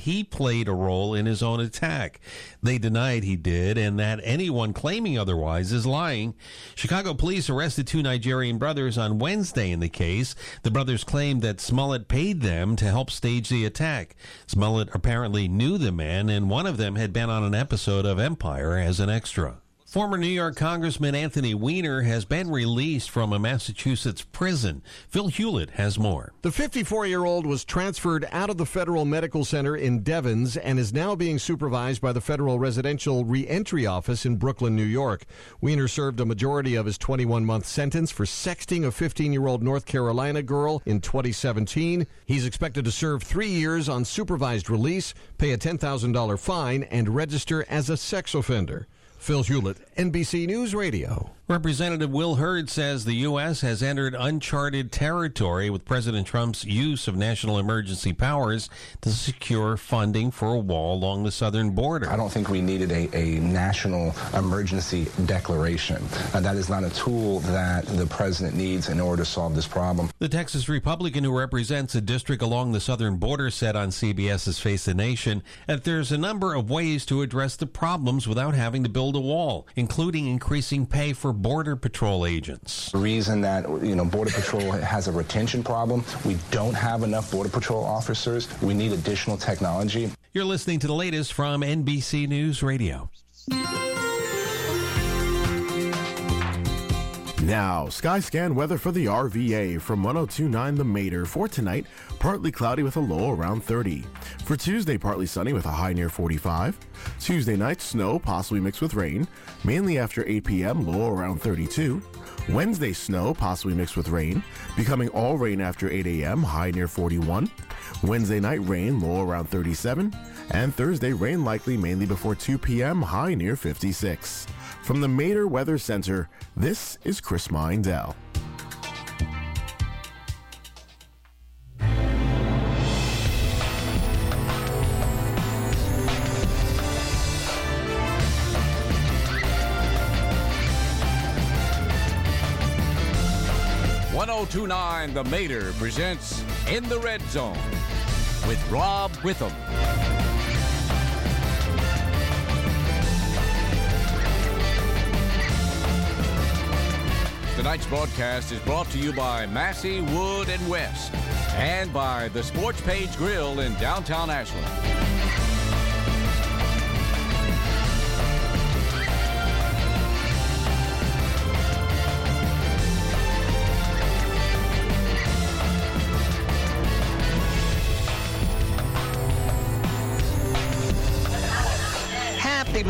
he played a role in his own attack. They denied he did, and that anyone claiming otherwise is lying. Chicago police arrested two Nigerian brothers on Wednesday in the case. The brothers claimed that Smollett paid them to help stage the attack. Smollett apparently knew the man, and one of them had been on an episode of Empire as an extra. Former New York Congressman Anthony Weiner has been released from a Massachusetts prison. Phil Hewlett has more. The 54 year old was transferred out of the Federal Medical Center in Devens and is now being supervised by the Federal Residential Reentry Office in Brooklyn, New York. Weiner served a majority of his 21 month sentence for sexting a 15 year old North Carolina girl in 2017. He's expected to serve three years on supervised release, pay a $10,000 fine, and register as a sex offender. Phil Hewlett, NBC News Radio. Representative Will Hurd says the U.S. has entered uncharted territory with President Trump's use of national emergency powers to secure funding for a wall along the southern border. I don't think we needed a, a national emergency declaration. Uh, that is not a tool that the president needs in order to solve this problem. The Texas Republican who represents a district along the southern border said on CBS's Face the Nation that there's a number of ways to address the problems without having to build a wall, including increasing pay for Border Patrol agents. The reason that, you know, Border Patrol has a retention problem, we don't have enough Border Patrol officers. We need additional technology. You're listening to the latest from NBC News Radio. Now, Skyscan weather for the RVA from 1029 The Mater for tonight, partly cloudy with a low around 30. For Tuesday, partly sunny with a high near 45. Tuesday night, snow, possibly mixed with rain, mainly after 8 p.m., low around 32. Wednesday, snow, possibly mixed with rain, becoming all rain after 8 a.m., high near 41. Wednesday night, rain, low around 37. And Thursday, rain likely mainly before 2 p.m., high near 56. From the Mater Weather Center, this is Chris Mindell. One zero two nine The Mater presents In the Red Zone with Rob Witham. Tonight's broadcast is brought to you by Massey, Wood, and West, and by the Sports Page Grill in downtown Ashland.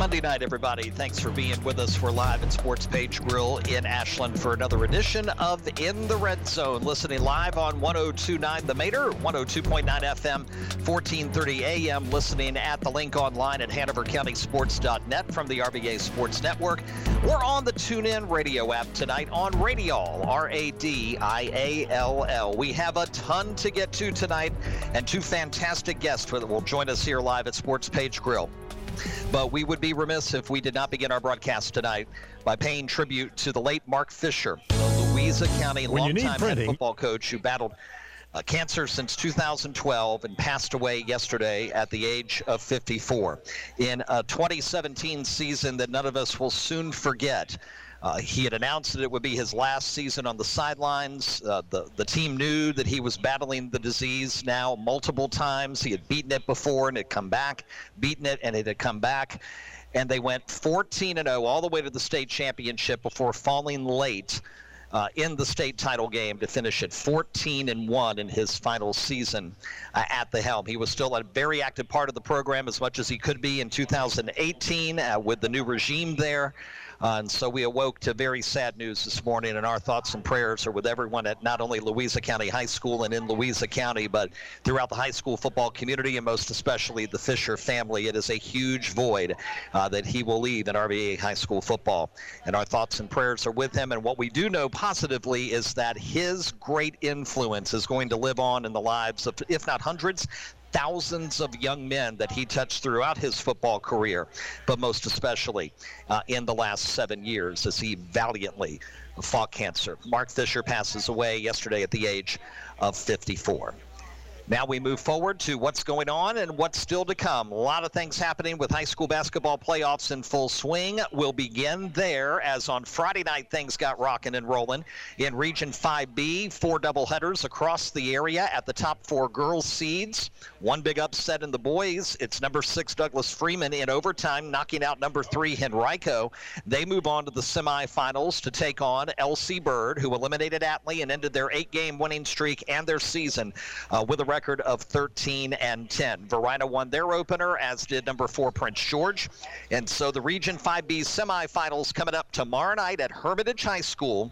Monday night, everybody. Thanks for being with us. We're live at Sports Page Grill in Ashland for another edition of In the Red Zone. Listening live on 1029 The Mater, 102.9 FM, 1430 AM. Listening at the link online at HanoverCountySports.net from the RVA Sports Network. We're on the TuneIn radio app tonight on Radial, R A D I A L L. We have a ton to get to tonight and two fantastic guests that will join us here live at Sports Page Grill. But we would be remiss if we did not begin our broadcast tonight by paying tribute to the late Mark Fisher, the Louisa County longtime head football coach who battled uh, cancer since 2012 and passed away yesterday at the age of 54. In a 2017 season that none of us will soon forget, uh, he had announced that it would be his last season on the sidelines. Uh, the, the team knew that he was battling the disease now multiple times. He had beaten it before and had come back, beaten it and it had come back. And they went 14 and 0 all the way to the state championship before falling late uh, in the state title game to finish at 14 and 1 in his final season uh, at the helm. He was still a very active part of the program as much as he could be in 2018 uh, with the new regime there. Uh, and so we awoke to very sad news this morning, and our thoughts and prayers are with everyone at not only Louisa County High School and in Louisa County, but throughout the high school football community, and most especially the Fisher family. It is a huge void uh, that he will leave in RVA high school football. And our thoughts and prayers are with him. And what we do know positively is that his great influence is going to live on in the lives of, if not hundreds, thousands of young men that he touched throughout his football career, but most especially uh, in the last seven years as he valiantly fought cancer. Mark Fisher passes away yesterday at the age of 54. Now we move forward to what's going on and what's still to come. A lot of things happening with high school basketball playoffs in full swing. We'll begin there as on Friday night things got rocking and rolling in Region 5B. Four doubleheaders across the area at the top four girls seeds. One big upset in the boys. It's number six Douglas Freeman in overtime, knocking out number three Henrico. They move on to the semifinals to take on LC Bird, who eliminated Atlee and ended their eight-game winning streak and their season uh, with a record of 13 and 10. Varina won their opener, as did number four Prince George. And so the Region 5B semifinals coming up tomorrow night at Hermitage High School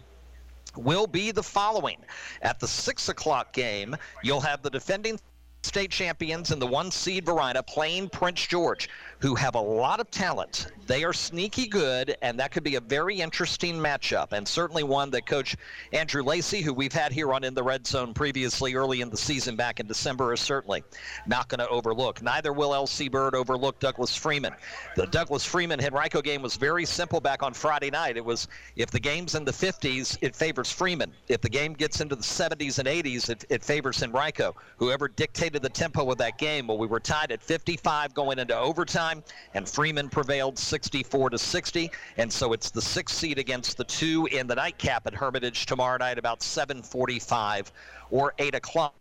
will be the following. At the 6 o'clock game, you'll have the defending state champions and the one seed Varina playing Prince George who have a lot of talent. They are sneaky good, and that could be a very interesting matchup, and certainly one that Coach Andrew Lacey, who we've had here on In the Red Zone previously early in the season back in December, is certainly not going to overlook. Neither will LC Bird overlook Douglas Freeman. The Douglas Freeman Henrico game was very simple back on Friday night. It was if the game's in the 50s, it favors Freeman. If the game gets into the 70s and 80s, it, it favors Henrico. Whoever dictated the tempo of that game, well, we were tied at 55 going into overtime and Freeman prevailed 64 to 60. And so it's the sixth seed against the two in the nightcap at Hermitage tomorrow night about 7:45 or 8 o'clock.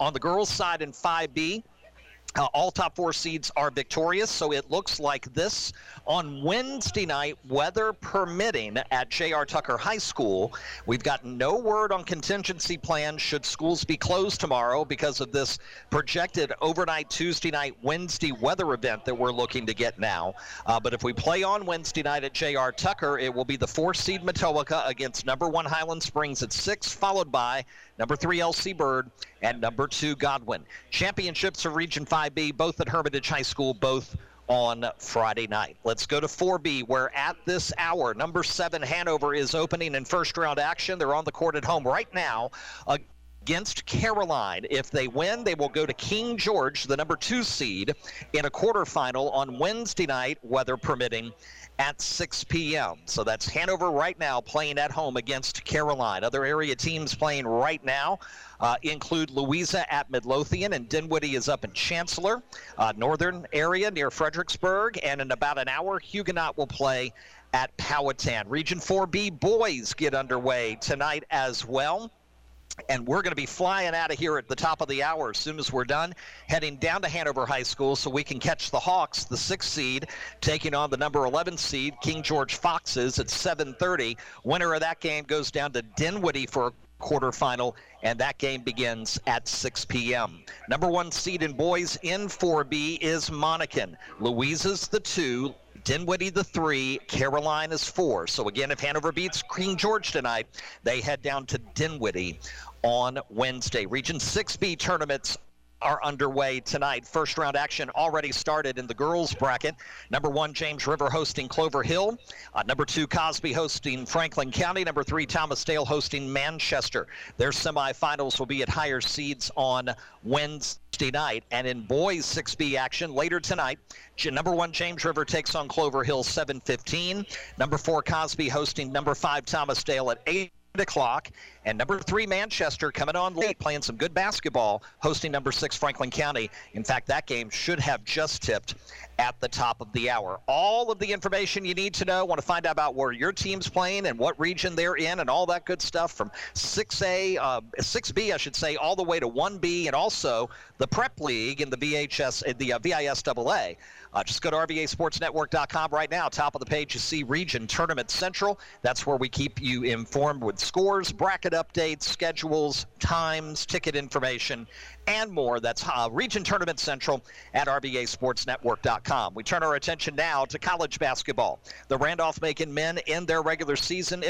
On the girls' side in 5B, uh, all top four seeds are victorious, so it looks like this on Wednesday night, weather permitting, at J.R. Tucker High School. We've got no word on contingency plans should schools be closed tomorrow because of this projected overnight Tuesday night, Wednesday weather event that we're looking to get now. Uh, but if we play on Wednesday night at J.R. Tucker, it will be the four seed Matoaca against number one Highland Springs at six, followed by number three LC Bird, and number two Godwin. Championships of Region 5B, both at Hermitage High School, both on Friday night. Let's go to 4B, where at this hour, number seven Hanover is opening in first round action. They're on the court at home right now. against Caroline. If they win, they will go to King George, the number two seed, in a quarterfinal on Wednesday night, weather permitting, at 6 p.m. So that's Hanover right now playing at home against Caroline. Other area teams playing right now uh, include Louisa at Midlothian, and Dinwiddie is up in Chancellor, uh, northern area near Fredericksburg. And in about an hour, Huguenot will play at Powhatan. Region 4B boys get underway tonight as well. And we're going to be flying out of here at the top of the hour as soon as we're done, heading down to Hanover High School so we can catch the Hawks, the sixth seed, taking on the number 11 seed, King George Foxes, at 7:30. Winner of that game goes down to Dinwiddie for a quarterfinal, and that game begins at 6 p.m. Number one seed in boys in 4B is Monacan. Louisa's the two, Dinwiddie the three, Caroline is four. So again, if Hanover beats King George tonight, they head down to Dinwiddie on Wednesday. Region 6B tournaments are underway tonight. First round action already started in the girls bracket. Number one, James River hosting Clover Hill. Uh, number two, Cosby hosting Franklin County. Number three, Thomas Dale hosting Manchester. Their semifinals will be at higher seeds on Wednesday night. And in boys 6B action later tonight, number one, James River takes on Clover Hill 7:15. Number four, Cosby hosting number five, Thomas Dale at 8 o'clock. And number three, Manchester coming on late, playing some good basketball, hosting number six, Franklin County. In fact, that game should have just tipped at the top of the hour. All of the information you need to know, want to find out about where your team's playing and what region they're in and all that good stuff from 6A, uh, 6B, I should say, all the way to 1B and also the Prep League in the VHS, the uh, VISAA. Uh, just go to RVASportsNetwork.com right now. Top of the page, you see Region Tournament Central. That's where we keep you informed with scores, bracket updates, schedules, times, ticket information, and more. That's uh, Region Tournament Central at RVASportsNetwork.com. We turn our attention now to college basketball. The Randolph Macon men in their regular season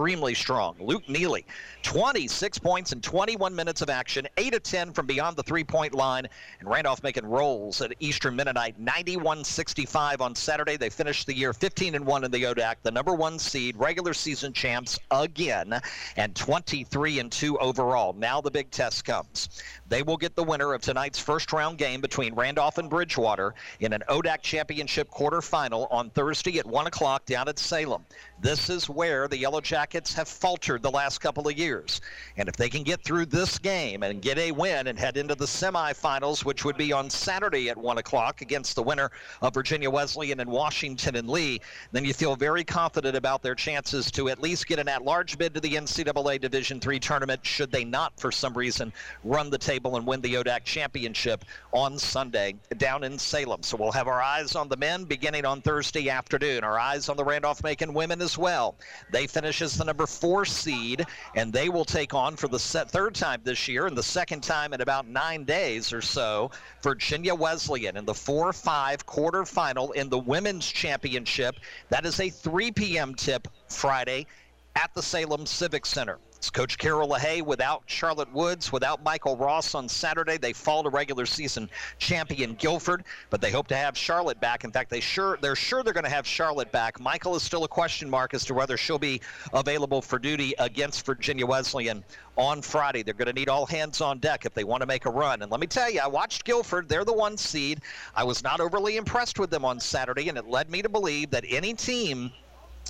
extremely strong. Luke Neely, 26 points in 21 minutes of action, 8 of 10 from beyond the three point line. And Randolph Macon rolls at Eastern Mennonite 91 65 on Saturday. They finished the year 15 and 1 in the ODAC, the number one seed, regular season champs again, and 23 and 2 overall. Now the big test comes. They will get the winner of tonight's first round game between Randolph and Bridgewater in an ODAC championship quarterfinal on Thursday at 1 o'clock down at Salem. This is where the Yellow Jackets Jackets have faltered the last couple of years. And if they can get through this game and get a win and head into the semifinals, which would be on Saturday at 1 o'clock against the winner of Virginia Wesleyan and Washington and Lee, then you feel very confident about their chances to at least get an at-large bid to the NCAA Division III tournament should they not, for some reason, run the table and win the ODAC championship on Sunday down in Salem. So we'll have our eyes on the men beginning on Thursday afternoon. Our eyes on the Randolph-Macon women as well. They finish as the number four seed, and they will take on for the third time this year and the second time in about nine days or so, Virginia Wesleyan in the 4-5 quarterfinal in the women's championship. That is a 3 p.m. tip Friday at the Salem Civic Center. It's Coach Carroll LaHaye without Charlotte Woods, without Michael Ross on Saturday. They fall to regular season champion Guilford, but they hope to have Charlotte back. In fact, they sure they're sure they're going to have Charlotte back. Michael is still a question mark as to whether she'll be available for duty against Virginia Wesleyan on Friday. They're going to need all hands on deck if they want to make a run. And let me tell you, I watched Guilford. They're the one seed. I was not overly impressed with them on Saturday, and it led me to believe that any team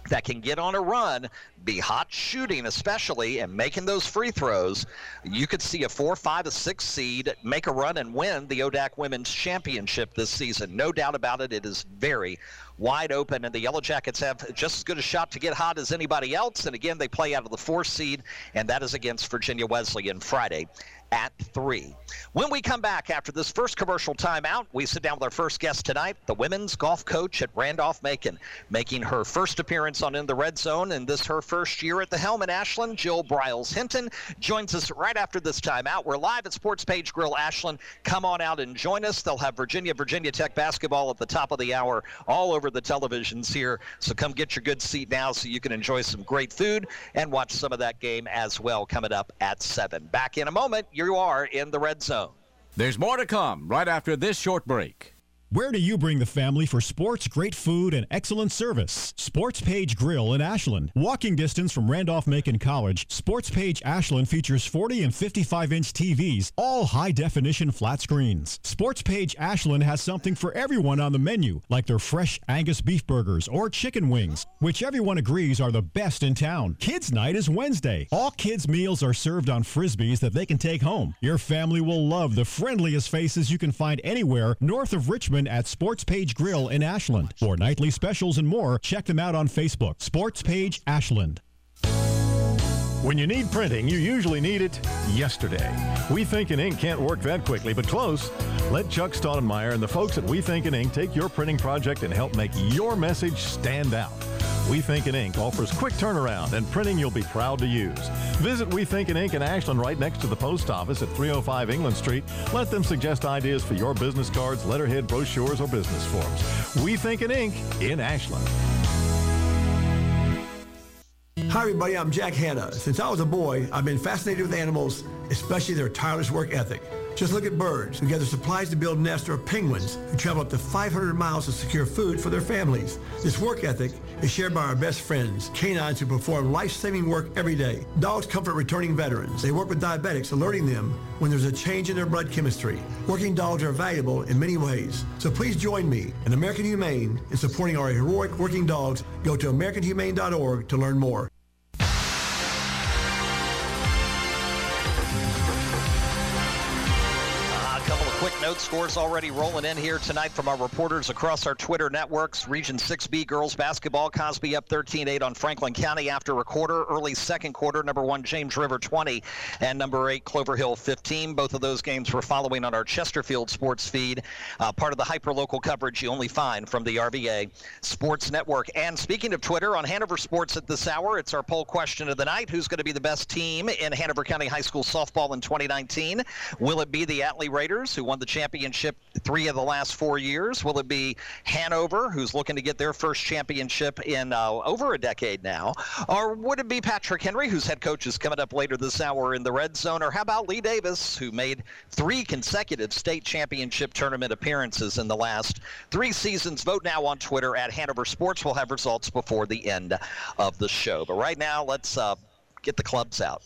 that can get on a run, be hot shooting especially, and making those free throws, you could see a four, five, a six seed make a run and win the ODAC Women's Championship this season. No doubt about it. It is very wide open, and the Yellow Jackets have just as good a shot to get hot as anybody else. And again, they play out of the four seed, and that is against Virginia Wesleyan Friday at 3. When we come back after this first commercial timeout, we sit down with our first guest tonight, the women's golf coach at Randolph Macon, making her first appearance on In the Red Zone and this her first year at the helm in Ashland. Jill Briles Hinton joins us right after this timeout. We're live at Sports Page Grill Ashland. Come on out and join us. They'll have Virginia Virginia Tech basketball at the top of the hour all over the televisions here. So come get your good seat now so you can enjoy some great food and watch some of that game as well coming up at 7. Back in a moment you are in the red zone. There's more to come right after this short break. Where do you bring the family for sports, great food, and excellent service? Sports Page Grill in Ashland. Walking distance from Randolph Macon College, Sports Page Ashland features 40 and 55 inch TVs, all high definition flat screens. Sports Page Ashland has something for everyone on the menu, like their fresh Angus beef burgers or chicken wings, which everyone agrees are the best in town. Kids Night is Wednesday. All kids' meals are served on frisbees that they can take home. Your family will love the friendliest faces you can find anywhere north of Richmond at Sports Page Grill in Ashland. For nightly specials and more, check them out on Facebook. Sports Page Ashland. When you need printing, you usually need it yesterday. We Think in Ink can't work that quickly, but close. Let Chuck Staudenmeyer and the folks at We Think in Ink take your printing project and help make your message stand out. We Think in Ink offers quick turnaround and printing you'll be proud to use. Visit We Think in Ink in Ashland right next to the post office at 305 England Street. Let them suggest ideas for your business cards, letterhead, brochures, or business forms. We Think in Ink in Ashland. Hi, everybody. I'm Jack Hanna. Since I was a boy, I've been fascinated with animals, especially their tireless work ethic. Just look at birds who gather supplies to build nests or penguins who travel up to 500 miles to secure food for their families. This work ethic is shared by our best friends, canines who perform life-saving work every day. Dogs comfort returning veterans. They work with diabetics, alerting them when there's a change in their blood chemistry. Working dogs are valuable in many ways. So please join me and American Humane in supporting our heroic working dogs. Go to AmericanHumane.org to learn more. Note scores already rolling in here tonight from our reporters across our Twitter networks. Region 6B girls basketball, Cosby up 13-8 on Franklin County after a quarter. Early second quarter, number one James River 20 and number eight Clover Hill 15. Both of those games were following on our Chesterfield sports feed, uh, part of the hyper-local coverage you only find from the RVA Sports Network. And speaking of Twitter, on Hanover Sports at this hour, it's our poll question of the night. Who's going to be the best team in Hanover County High School softball in 2019? Will it be the Atlee Raiders, who won the championship three of the last four years? Will it be Hanover, who's looking to get their first championship in uh, over a decade now? Or would it be Patrick Henry, whose head coach is coming up later this hour in the red zone? Or how about Lee Davis, who made three consecutive state championship tournament appearances in the last three seasons? Vote now on Twitter at Hanover Sports. We'll have results before the end of the show. But right now, let's uh, get the clubs out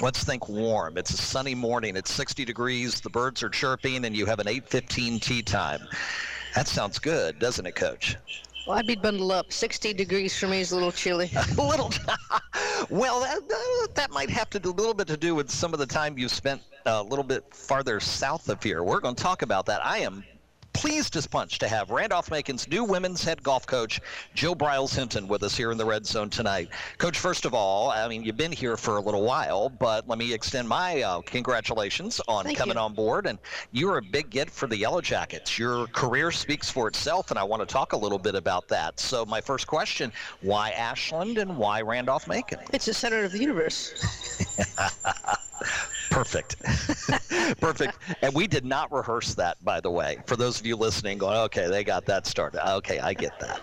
let's think warm. It's a sunny morning. It's 60 degrees. The birds are chirping, and you have an 8:15 tea time. That sounds good, doesn't it, Coach? Well, I'd be bundled up. 60 degrees for me is a little chilly. a little. well, that, that might have to do a little bit to do with some of the time you spent uh, a little bit farther south of here. We're going to talk about that. I am pleased as punch to have Randolph Macon's new women's head golf coach, Joe Briles Hinton, with us here in the Red Zone tonight. Coach, first of all, I mean, you've been here for a little while, but let me extend my uh, congratulations on Thank coming you. on board. And you're a big get for the Yellow Jackets. Your career speaks for itself, and I want to talk a little bit about that. So, my first question why Ashland and why Randolph Macon? It's the center of the universe. Perfect. Perfect. And we did not rehearse that, by the way. For those of you listening, going, okay, they got that started. Okay, I get that.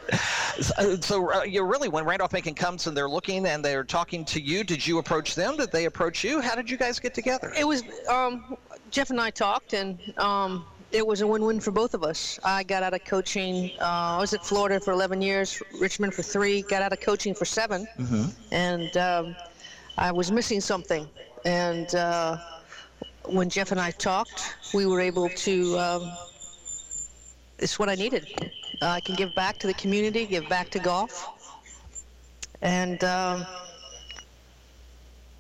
So, so uh, you really, when Randolph Macon comes and they're looking and they're talking to you, did you approach them? Did they approach you? How did you guys get together? It was um, Jeff and I talked, and um, it was a win-win for both of us. I got out of coaching. Uh, I was at Florida for 11 years, Richmond for three. Got out of coaching for 7 Mm-hmm. and um, I was missing something. And uh, when Jeff and I talked, we were able to. Um, it's what I needed. I can give back to the community, give back to golf, and um,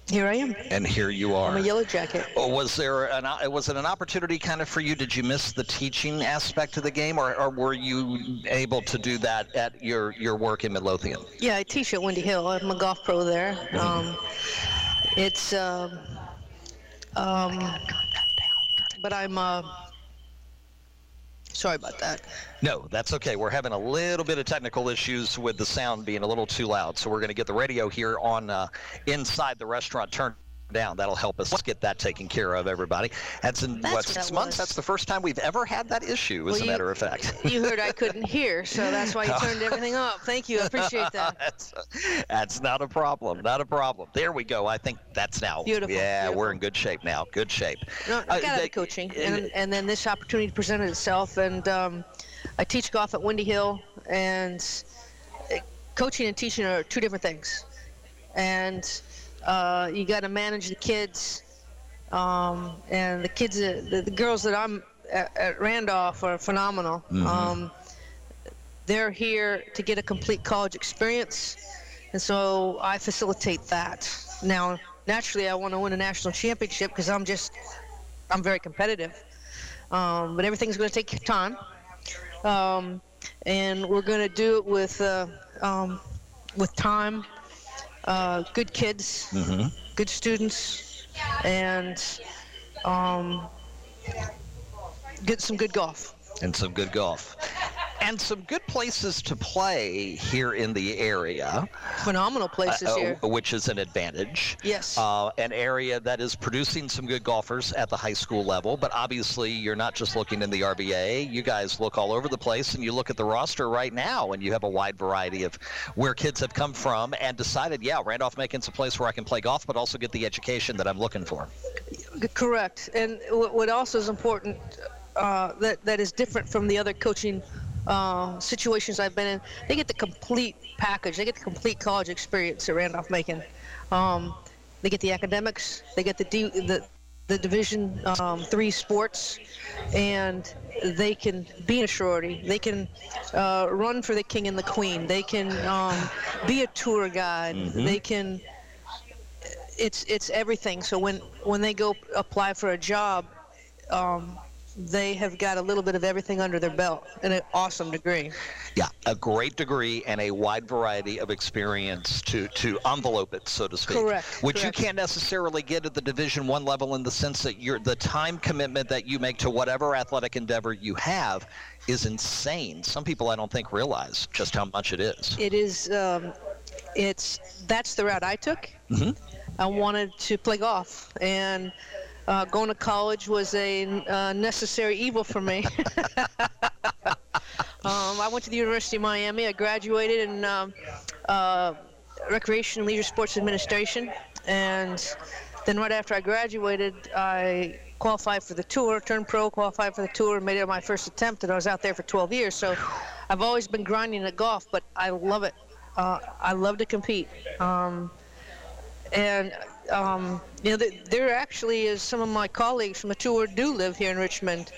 here I am. And here you are. I'm a yellow jacket. Or was there an uh, was it an opportunity kind of for you? Did you miss the teaching aspect of the game, or, or were you able to do that at your, your work in Midlothian? Yeah, I teach at Windy Hill. I'm a golf pro there. Um, it's, um, um, but I'm, uh, sorry about that. No, that's okay. We're having a little bit of technical issues with the sound being a little too loud, so we're going to get the radio here on uh, inside the restaurant turned down. That'll help us get that taken care of, everybody. That's in That's what six months. was. That's the first time we've ever had that issue, as Well, a you- matter of fact. You heard I couldn't hear, so that's why you turned everything up. Thank you. I appreciate that. that's, that's not a problem. Not a problem. There we go. I think that's now. Beautiful, Yeah, we're in good shape now. Good shape. No, I Uh, got out of coaching, and, and then this opportunity presented itself, and um, I teach golf at Windy Hill, and uh, coaching and teaching are two different things, and uh, you got to manage the kids, um, and the kids, the, the girls that I'm at, at Randolph are phenomenal. Um, they're here to get a complete college experience, and so I facilitate that. Now, naturally, I want to win a national championship because I'm just, I'm very competitive. Um, but everything's going to take time, um, and we're going to do it with, uh, um, with time, uh, good kids, Mm-hmm. good students, and um, get some good golf. And some good golf. And some good places to play here in the area, Phenomenal places uh, here. which is an advantage. Yes. Uh, an area that is producing some good golfers at the high school level, but obviously you're not just looking in the RVA. You guys look all over the place, and you look at the roster right now, and you have a wide variety of where kids have come from and decided, yeah, Randolph Macon's a place where I can play golf, but also get the education that I'm looking for. Correct. And what what also is important uh, that that is different from the other coaching uh, situations I've been in, they get the complete package. They get the complete college experience at Randolph Macon. Um, they get the academics. They get the D, the the Division um, three sports, and they can be in a sorority. They can uh, run for the king and the queen. They can um, be a tour guide. They can it's it's everything. So when when they go apply for a job, um, they have got a little bit of everything under their belt in an awesome degree. Yeah, a great degree and a wide variety of experience to, to envelope it, so to speak. Correct, Which correct. you can't necessarily get at the Division One level in the sense that you're, the time commitment that you make to whatever athletic endeavor you have is insane. Some people I don't think realize just how much it is. It is um, it's that's the route I took. Mhm. I wanted to play golf, and uh, going to college was a uh, necessary evil for me. um, I went to the University of Miami. I graduated in um, uh, Recreation and Leisure Sports Administration, and then right after I graduated, I qualified for the tour, turned pro, qualified for the tour, made it my first attempt, and I was out there for 12 years. So I've always been grinding at golf, but I love it. Uh, I love to compete. Um, and um, you know, th- there actually is some of my colleagues from the tour do live here in Richmond,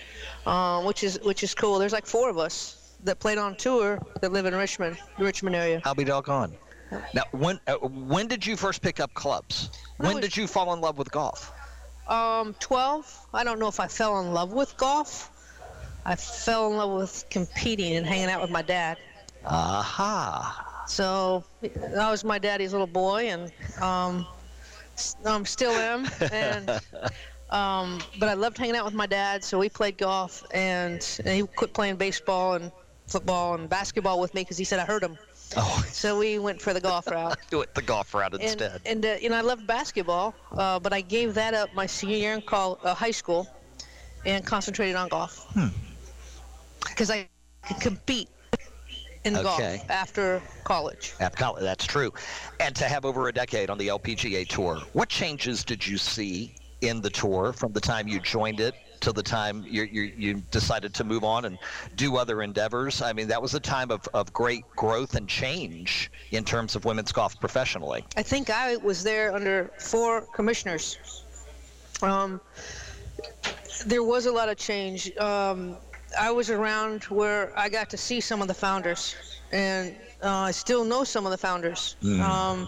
uh, which is which is cool. There's like four of us that played on tour that live in Richmond, the Richmond area. I'll be doggone. Now, when uh, when did you first pick up clubs? When was- did you fall in love with golf? Um, 12. I don't know if I fell in love with golf. I fell in love with competing and hanging out with my dad. Aha. So I was my daddy's little boy, and um, um, still am. And um, but I loved hanging out with my dad, so we played golf, and, and he quit playing baseball and football and basketball with me because he said I hurt him. Oh, So we went for the golf route. do it the golf route and, instead. And uh, you know, I loved basketball, uh, but I gave that up my senior year in uh, high school, and concentrated on golf. Because I could compete in Okay. golf after college. At college, that's true. And to have over a decade on the LPGA tour, what changes did you see in the tour from the time you joined it to the time you, you, you decided to move on and do other endeavors? I mean, that was a time of, of great growth and change in terms of women's golf professionally. I think I was there under four commissioners. Um, there was a lot of change. Um, I was around where I got to see some of the founders, and uh, I still know some of the founders. Um,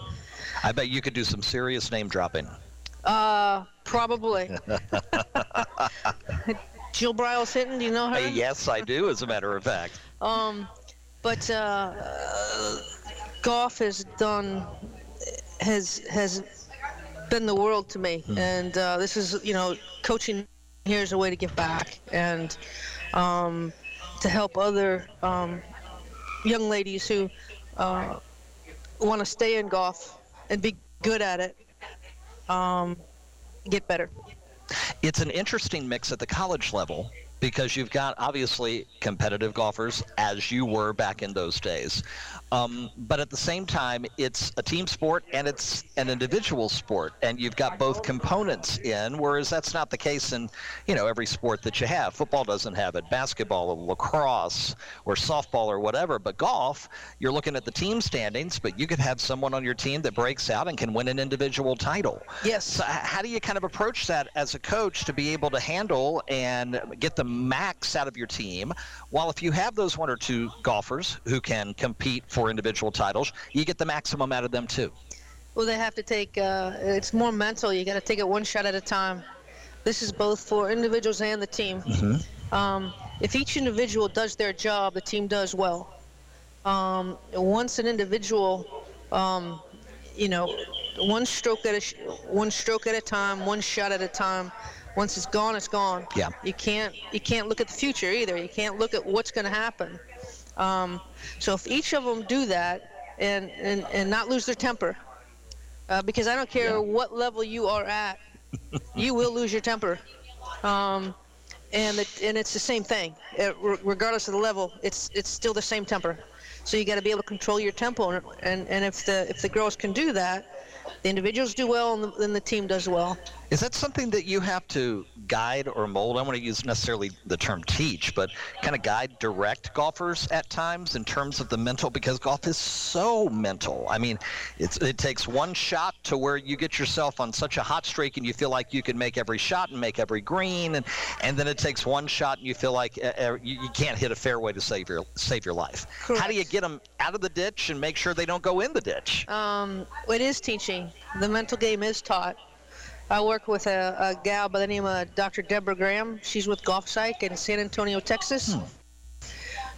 I bet you could do some serious name dropping. uh, probably. Jill Briles Hinton, do you know her? Yes, I do, as a matter of fact. Um, but uh, golf has done has has been the world to me, and uh, this is you know coaching here is a way to give back and um, to help other um, young ladies who uh, want to stay in golf and be good at it um, get better. It's an interesting mix at the college level because you've got obviously competitive golfers as you were back in those days. Um, but at the same time, it's a team sport and it's an individual sport, and you've got both components in. Whereas that's not the case in, you know, every sport that you have. Football doesn't have it. Basketball, or lacrosse, or softball, or whatever. But golf, you're looking at the team standings, but you could have someone on your team that breaks out and can win an individual title. Yes. So how do you kind of approach that as a coach to be able to handle and get the max out of your team? While if you have those one or two golfers who can compete for individual titles, you get the maximum out of them too. Well, they have to take. Uh, it's more mental. You got to take it one shot at a time. This is both for individuals and the team. Um, if each individual does their job, the team does well. Um, once an individual, um, you know, one stroke at a sh- one stroke at a time, one shot at a time. Once it's gone, it's gone. Yeah. You can't you can't look at the future either. You can't look at what's going to happen. Um, so if each of them do that and, and, and not lose their temper, uh, because I don't care what level you are at, you will lose your temper. Um, and it, and it's the same thing, It- regardless of the level. It's it's still the same temper. So you got to be able to control your tempo, and, and and if the if the girls can do that, the individuals do well, and the, then the team does well. Is that something that you have to guide or mold? I don't want to use necessarily the term teach, but kind of guide, direct golfers at times in terms of the mental, because golf is so mental. I mean, it's, it takes one shot to where you get yourself on such a hot streak and you feel like you can make every shot and make every green, and, and then it takes one shot and you feel like uh, you, you can't hit a fairway to save your save your life. How do you get them out of the ditch and make sure they don't go in the ditch? Um, it is teaching. The mental game is taught. I work with a, a gal by the name of Dr. Deborah Graham. She's with Golf Psych in San Antonio, Texas.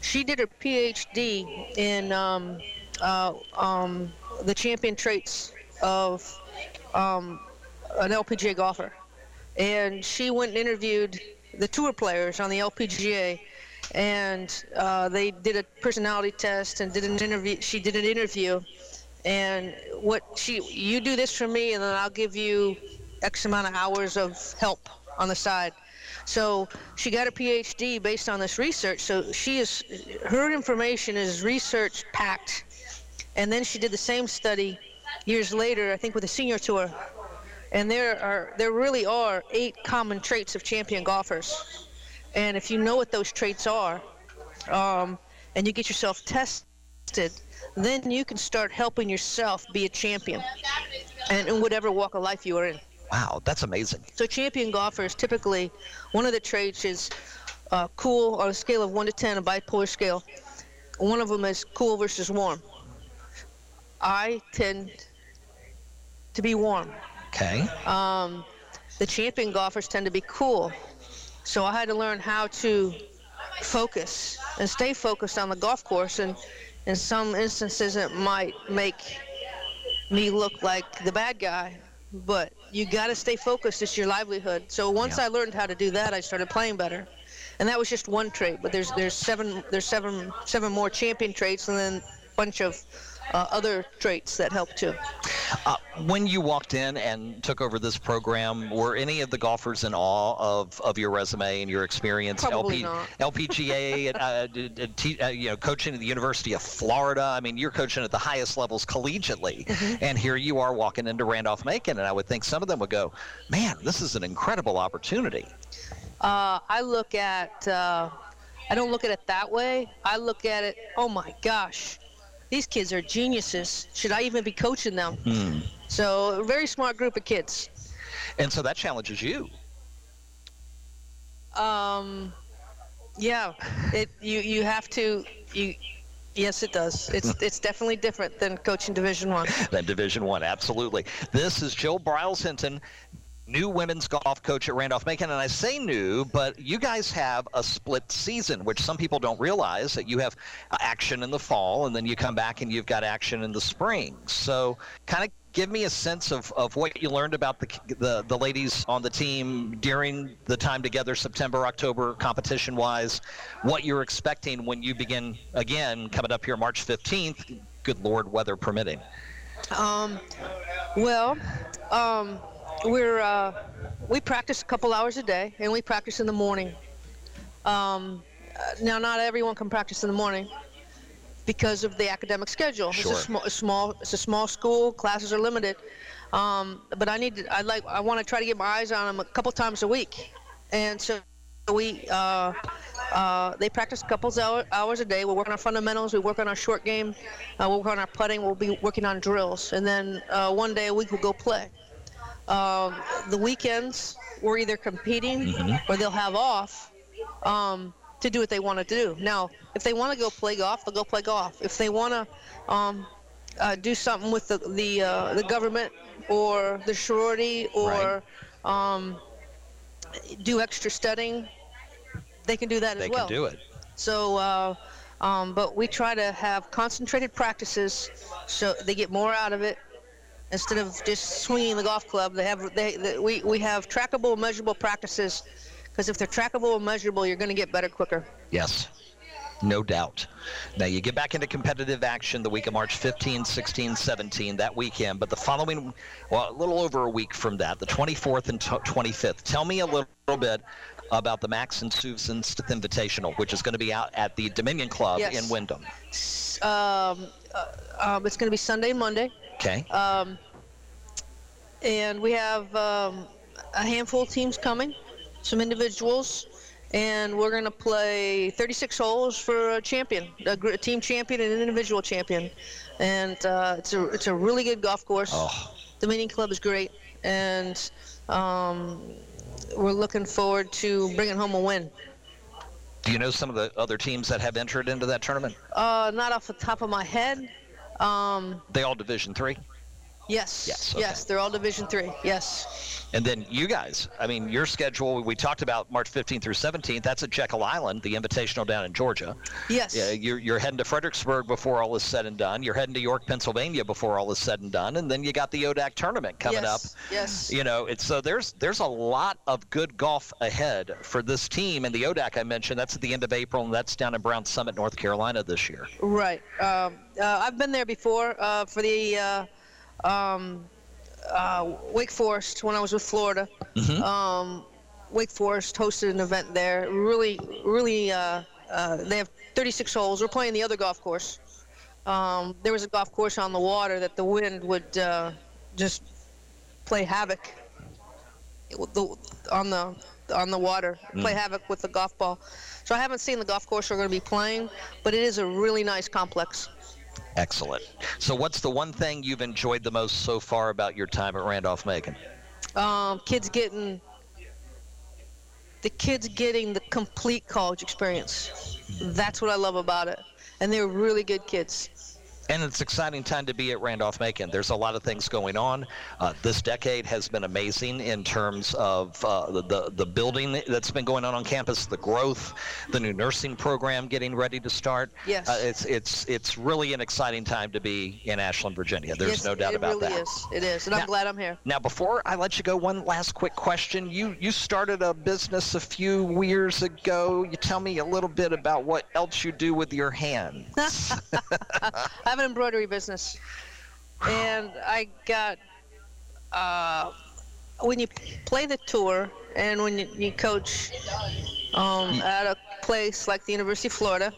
She did her PhD in um, uh, um, the champion traits of um, an LPGA golfer. And she went and interviewed the tour players on the LPGA and uh, they did a personality test and did an interview. She did an interview, and what she you do this for me, and then I'll give you X amount of hours of help on the side. So she got a PhD based on this research. So she is her information is research packed, and then she did the same study years later, I think, with a senior tour. And there are there really are eight common traits of champion golfers. And if you know what those traits are, um, and you get yourself tested, then you can start helping yourself be a champion, and in whatever walk of life you are in. Wow, that's amazing. So champion golfers typically, one of the traits is uh, cool on a scale of one to ten, a bipolar scale. One of them is cool versus warm. I tend to be warm. Okay. Um, the champion golfers tend to be cool. So I had to learn how to focus and stay focused on the golf course. And in some instances, it might make me look like the bad guy. But you got to stay focused. It's your livelihood. So once Yeah. I learned how to do that, I started playing better. And that was just one trait. But there's there's seven there's seven seven more champion traits, and then a bunch of uh, other traits that help too. Uh, when you walked in and took over this program, were any of the golfers in awe of, of your resume and your experience? Probably not. LPGA, uh, d- d- t- uh, you know, coaching at the University of Florida. I mean, you're coaching at the highest levels collegiately, Mm-hmm. and here you are walking into Randolph Macon, and I would think some of them would go, "Man, this is an incredible opportunity." Uh, I look at, uh, I don't look at it that way. I look at it, oh my gosh, these kids are geniuses. Should I even be coaching them? Hmm. So, a very smart group of kids. And so that challenges you. Um, yeah, it you you have to you. Yes, it does. It's it's definitely different than coaching Division One. than Division One. Absolutely. This is Joe Briles Hinton, new women's golf coach at Randolph Macon, and I say new, but you guys have a split season, which some people don't realize that you have uh, action in the fall, and then you come back and you've got action in the spring. So, kind of. Give me a sense of, of what you learned about the, the the ladies on the team during the time together, September, October, competition wise. What you're expecting when you begin again coming up here March 15th. Good Lord, weather permitting. Um, well, um, we're uh, we practice a couple hours a day, and we practice in the morning. Um, uh, now, not everyone can practice in the morning because of the academic schedule. Sure. It's a small, a small, it's a small school. Classes are limited. Um, but I need, to, I like, I want to try to get my eyes on them a couple times a week, and so we, uh, uh, they practice a couple hour, hours a day. We're working on fundamentals. We work on our short game. Uh, we work on our putting. We'll be working on drills, and then uh, one day a week we'll go play. Um, the weekends we're either competing or they'll have off um, to do what they want to do. Now, if they want to go play golf, they'll go play golf. If they want to um, uh, do something with the the, uh, the government or the sorority or um, do extra studying, they can do that They as well. They can do it. So, uh, um, but we try to have concentrated practices so they get more out of it instead of just swinging the golf club. They have they, they we we have trackable, measurable practices because if they're trackable and measurable, you're going to get better quicker. Yes. No doubt. Now you get back into competitive action the week of March 15, 16, 17, that weekend. But the following, well, a little over a week from that, the 24th and t- 25th. Tell me a little, bit about the Max and Susan Stith Invitational, which is going to be out at the Dominion Club Yes. in Wyndham. Um, uh, um, it's going to be Sunday Monday. Okay. Um, and we have um, a handful of teams coming, some individuals, and we're going to play 36 holes for a champion, a, a team champion and an individual champion. And uh, it's a it's a really good golf course. Oh. Dominion Club is great, and um, we're looking forward to bringing home a win. Do you know some of the other teams that have entered into that tournament? Uh, not off the top of my head. Um, They all Division Three. Yes. Yes, okay. Yes, they're all Division Three. Yes. And then you guys, I mean, your schedule, we talked about March 15th through 17th. That's at Jekyll Island, the Invitational down in Georgia. Yes. Yeah, you're, you're heading to Fredericksburg before all is said and done. You're heading to York, Pennsylvania before all is said and done. And then you got the ODAC tournament coming yes. up. Yes. You know, it's so there's there's a lot of good golf ahead for this team. And the ODAC I mentioned, that's at the end of April, and that's down in Brown Summit, North Carolina this year. Right. Um, uh, I've been there before uh, for the uh, um, uh, Wake Forest when I was with Florida. Um, Wake Forest hosted an event there. Really, really, uh, uh, they have 36 holes. We're playing the other golf course. Um, there was a golf course on the water that the wind would uh, just play havoc the, on the on the water, play havoc with the golf ball. So I haven't seen the golf course we're going to be playing, but it is a really nice complex. Excellent. So, what's the one thing you've enjoyed the most so far about your time at Randolph Macon? Um, kids getting the kids getting the complete college experience. That's what I love about it, and they're really good kids. And it's exciting time to be at Randolph Macon. There's a lot of things going on. Uh, this decade has been amazing in terms of uh, the, the, building that's been going on on campus, the growth, the new nursing program getting ready to start. Yes. Uh, it's it's it's really an exciting time to be in Ashland, Virginia. There's yes, no doubt it about really that. is. It is, and Now- I'm glad I'm here. Now, before I let you go, one last quick question. You you started a business a few years ago. You tell me a little bit about what else you do with your hands. An embroidery business, and I got uh, when you play the tour and when you, you coach um, at a place like the University of Florida,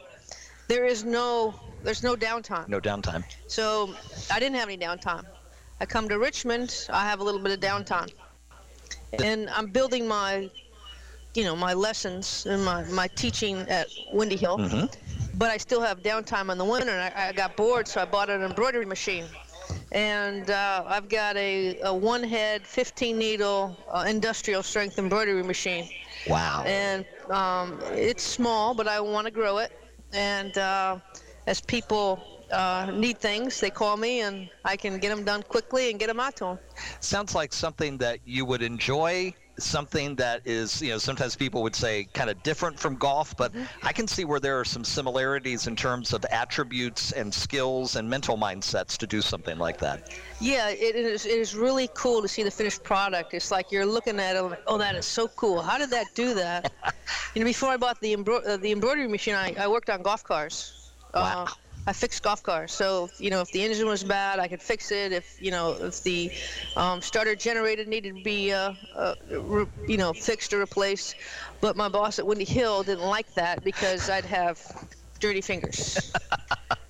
there is no there's no downtime. no downtime. So I didn't have any downtime. I come to Richmond, I have a little bit of downtime. And I'm building my, you know, my lessons and my, my teaching at Windy Hill. But I still have downtime in the winter. And I, I got bored, so I bought an embroidery machine. And uh, I've got a, a one head, 15 needle uh, industrial strength embroidery machine. Wow. And um, it's small, but I want to grow it. And uh, as people uh, need things, they call me, and I can get them done quickly and get them out to them. Sounds like something that you would enjoy. Something that is, you know, sometimes people would say kind of different from golf, but I can see where there are some similarities in terms of attributes and skills and mental mindsets to do something like that. Yeah, it is, it is really cool to see the finished product. It's like you're looking at it, like, oh, that is so cool. How did that do that? you know, before I bought the, embro- uh, the embroidery machine, I, I worked on golf cars. Wow. Uh, I fixed golf cars. So, you know, if the engine was bad, I could fix it. If, you know, if the um, starter generator needed to be, uh, uh, re- you know, fixed or replaced. But my boss at Windy Hill didn't like that because I'd have dirty fingers.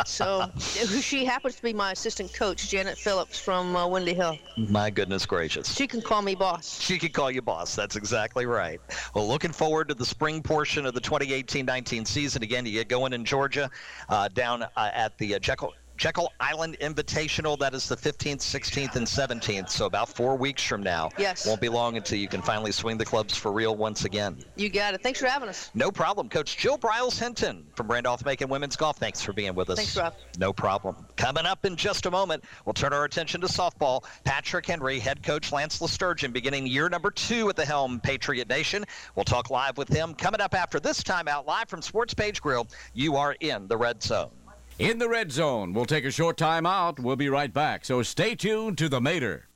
so she happens to be my assistant coach, Janet Phillips from uh, Windy Hill. My goodness gracious. She can call me boss. She can call you boss. That's exactly right. Well, looking forward to the spring portion of the 2018-19 season. Again, you get going in Georgia, uh, down uh, at the uh, Jekyll. Jekyll Island Invitational. That is the 15th, 16th, and 17th. So about four weeks from now. Yes. Won't be long until you can finally swing the clubs for real once again. You got it. Thanks for having us. No problem. Coach Jill Briles Hinton from Randolph Macon Women's Golf. Thanks for being with us. Thanks, Rob. No problem. Coming up in just a moment, we'll turn our attention to softball. Patrick Henry, head coach Lance LeStourgeon, beginning year number two at the helm, Patriot Nation. We'll talk live with him coming up after this time out live from Sports Page Grill. You are in the red zone. In the red zone, we'll take a short time out. We'll be right back. So stay tuned to the Mater.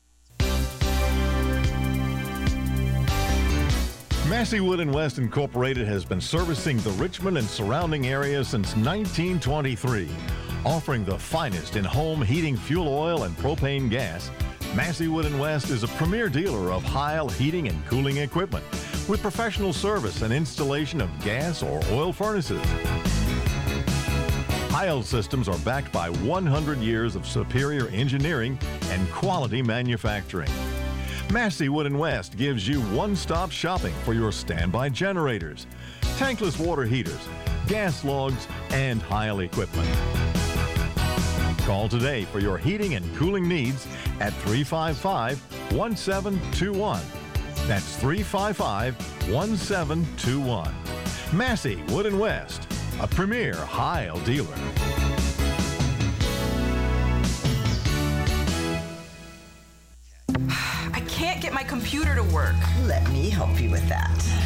Massey Wood and West Incorporated has been servicing the Richmond and surrounding area since 1923, offering the finest in home heating fuel oil and propane gas. Massey Wood and West is a premier dealer of Heil heating and cooling equipment with professional service and installation of gas or oil furnaces. Heil systems are backed by 100 years of superior engineering and quality manufacturing. Massey Wood West gives you one-stop shopping for your standby generators, tankless water heaters, gas logs, and Heil equipment. Call today for your heating and cooling needs at 355-1721. That's 355-1721. Massey Wood West, a premier Heil dealer. I can't get my computer to work. Let me help you with that.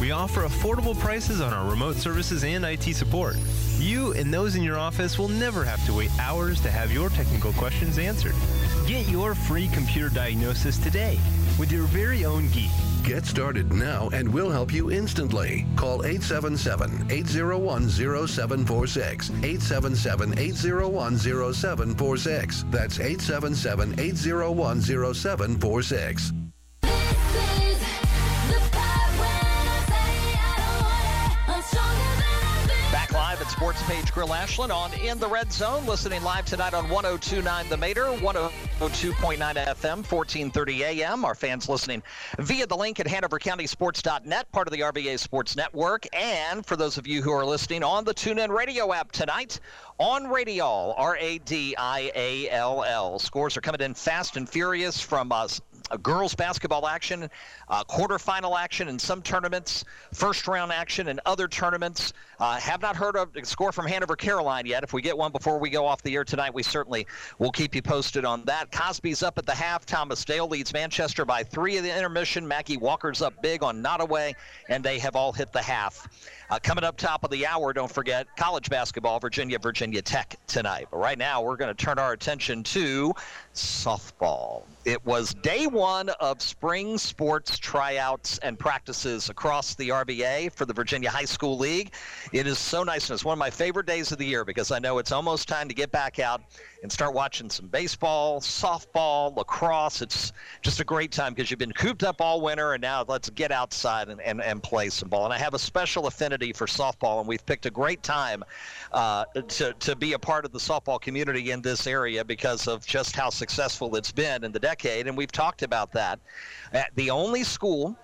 We offer affordable prices on our remote services and IT support. You and those in your office will never have to wait hours to have your technical questions answered. Get your free computer diagnosis today with your very own geek. Get started now and we'll help you instantly. Call 877-801-0746. 877-801-0746. That's 877-801-0746. Back live at Sports Page Grill Ashland on In the Red Zone. Listening live tonight on 1029 The Mater, 102.9 FM, 1430 AM. Our fans listening via the link at HanoverCountySports.net, part of the RVA Sports Network. And for those of you who are listening on the TuneIn Radio app tonight, on Radial, R A D I A L L. Scores are coming in fast and furious from us uh, girls basketball action, uh, quarterfinal action in some tournaments, first round action in other tournaments. Uh, have not heard of a score from Hanover Caroline yet. If we get one before we go off the air tonight, we certainly will keep you posted on that. Cosby's up at the half. Thomas Dale leads Manchester by three of the intermission. Maggie Walker's up big on Nottoway, and they have all hit the half. Uh, coming up top of the hour, don't forget college basketball, Virginia, Virginia Tech tonight. But right now, we're going to turn our attention to softball. It was day one of spring sports tryouts and practices across the RVA for the Virginia High School League. It is so nice, and it's one of my favorite days of the year because I know it's almost time to get back out and start watching some baseball, softball, lacrosse. It's just a great time because you've been cooped up all winter, and now let's get outside and, and, and play some ball. And I have a special affinity for softball, and we've picked a great time uh, to, to be a part of the softball community in this area because of just how successful it's been in the decade. And we've talked about that. Uh, the only school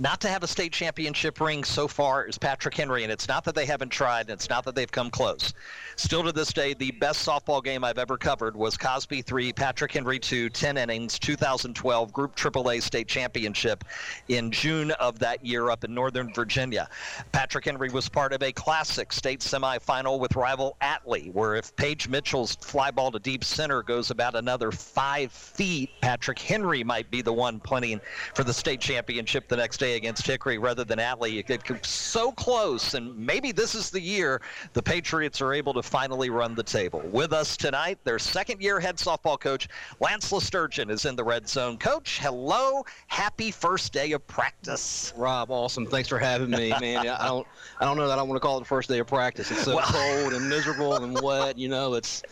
not to have a state championship ring so far is Patrick Henry, and it's not that they haven't tried, and it's not that they've come close. Still to this day, the best softball game I've ever covered was Cosby 3, Patrick Henry 2, 10 innings, 2012 Group AAA state championship in June of that year up in Northern Virginia. Patrick Henry was part of a classic state semifinal with rival Atlee, where if Paige Mitchell's fly ball to deep center goes about another five feet, Patrick Henry might be the one playing for the state championship the next day against Hickory rather than Atlee. It comes so close, and maybe this is the year the Patriots are able to finally run the table. With us tonight, their second year head softball coach, Lance LeStourgeon, is in the red zone. Coach, hello. Happy first day of practice. Rob, awesome. Thanks for having me, man. I don't I don't know that I want to call it the first day of practice. It's so well, cold and miserable and wet, you know, it's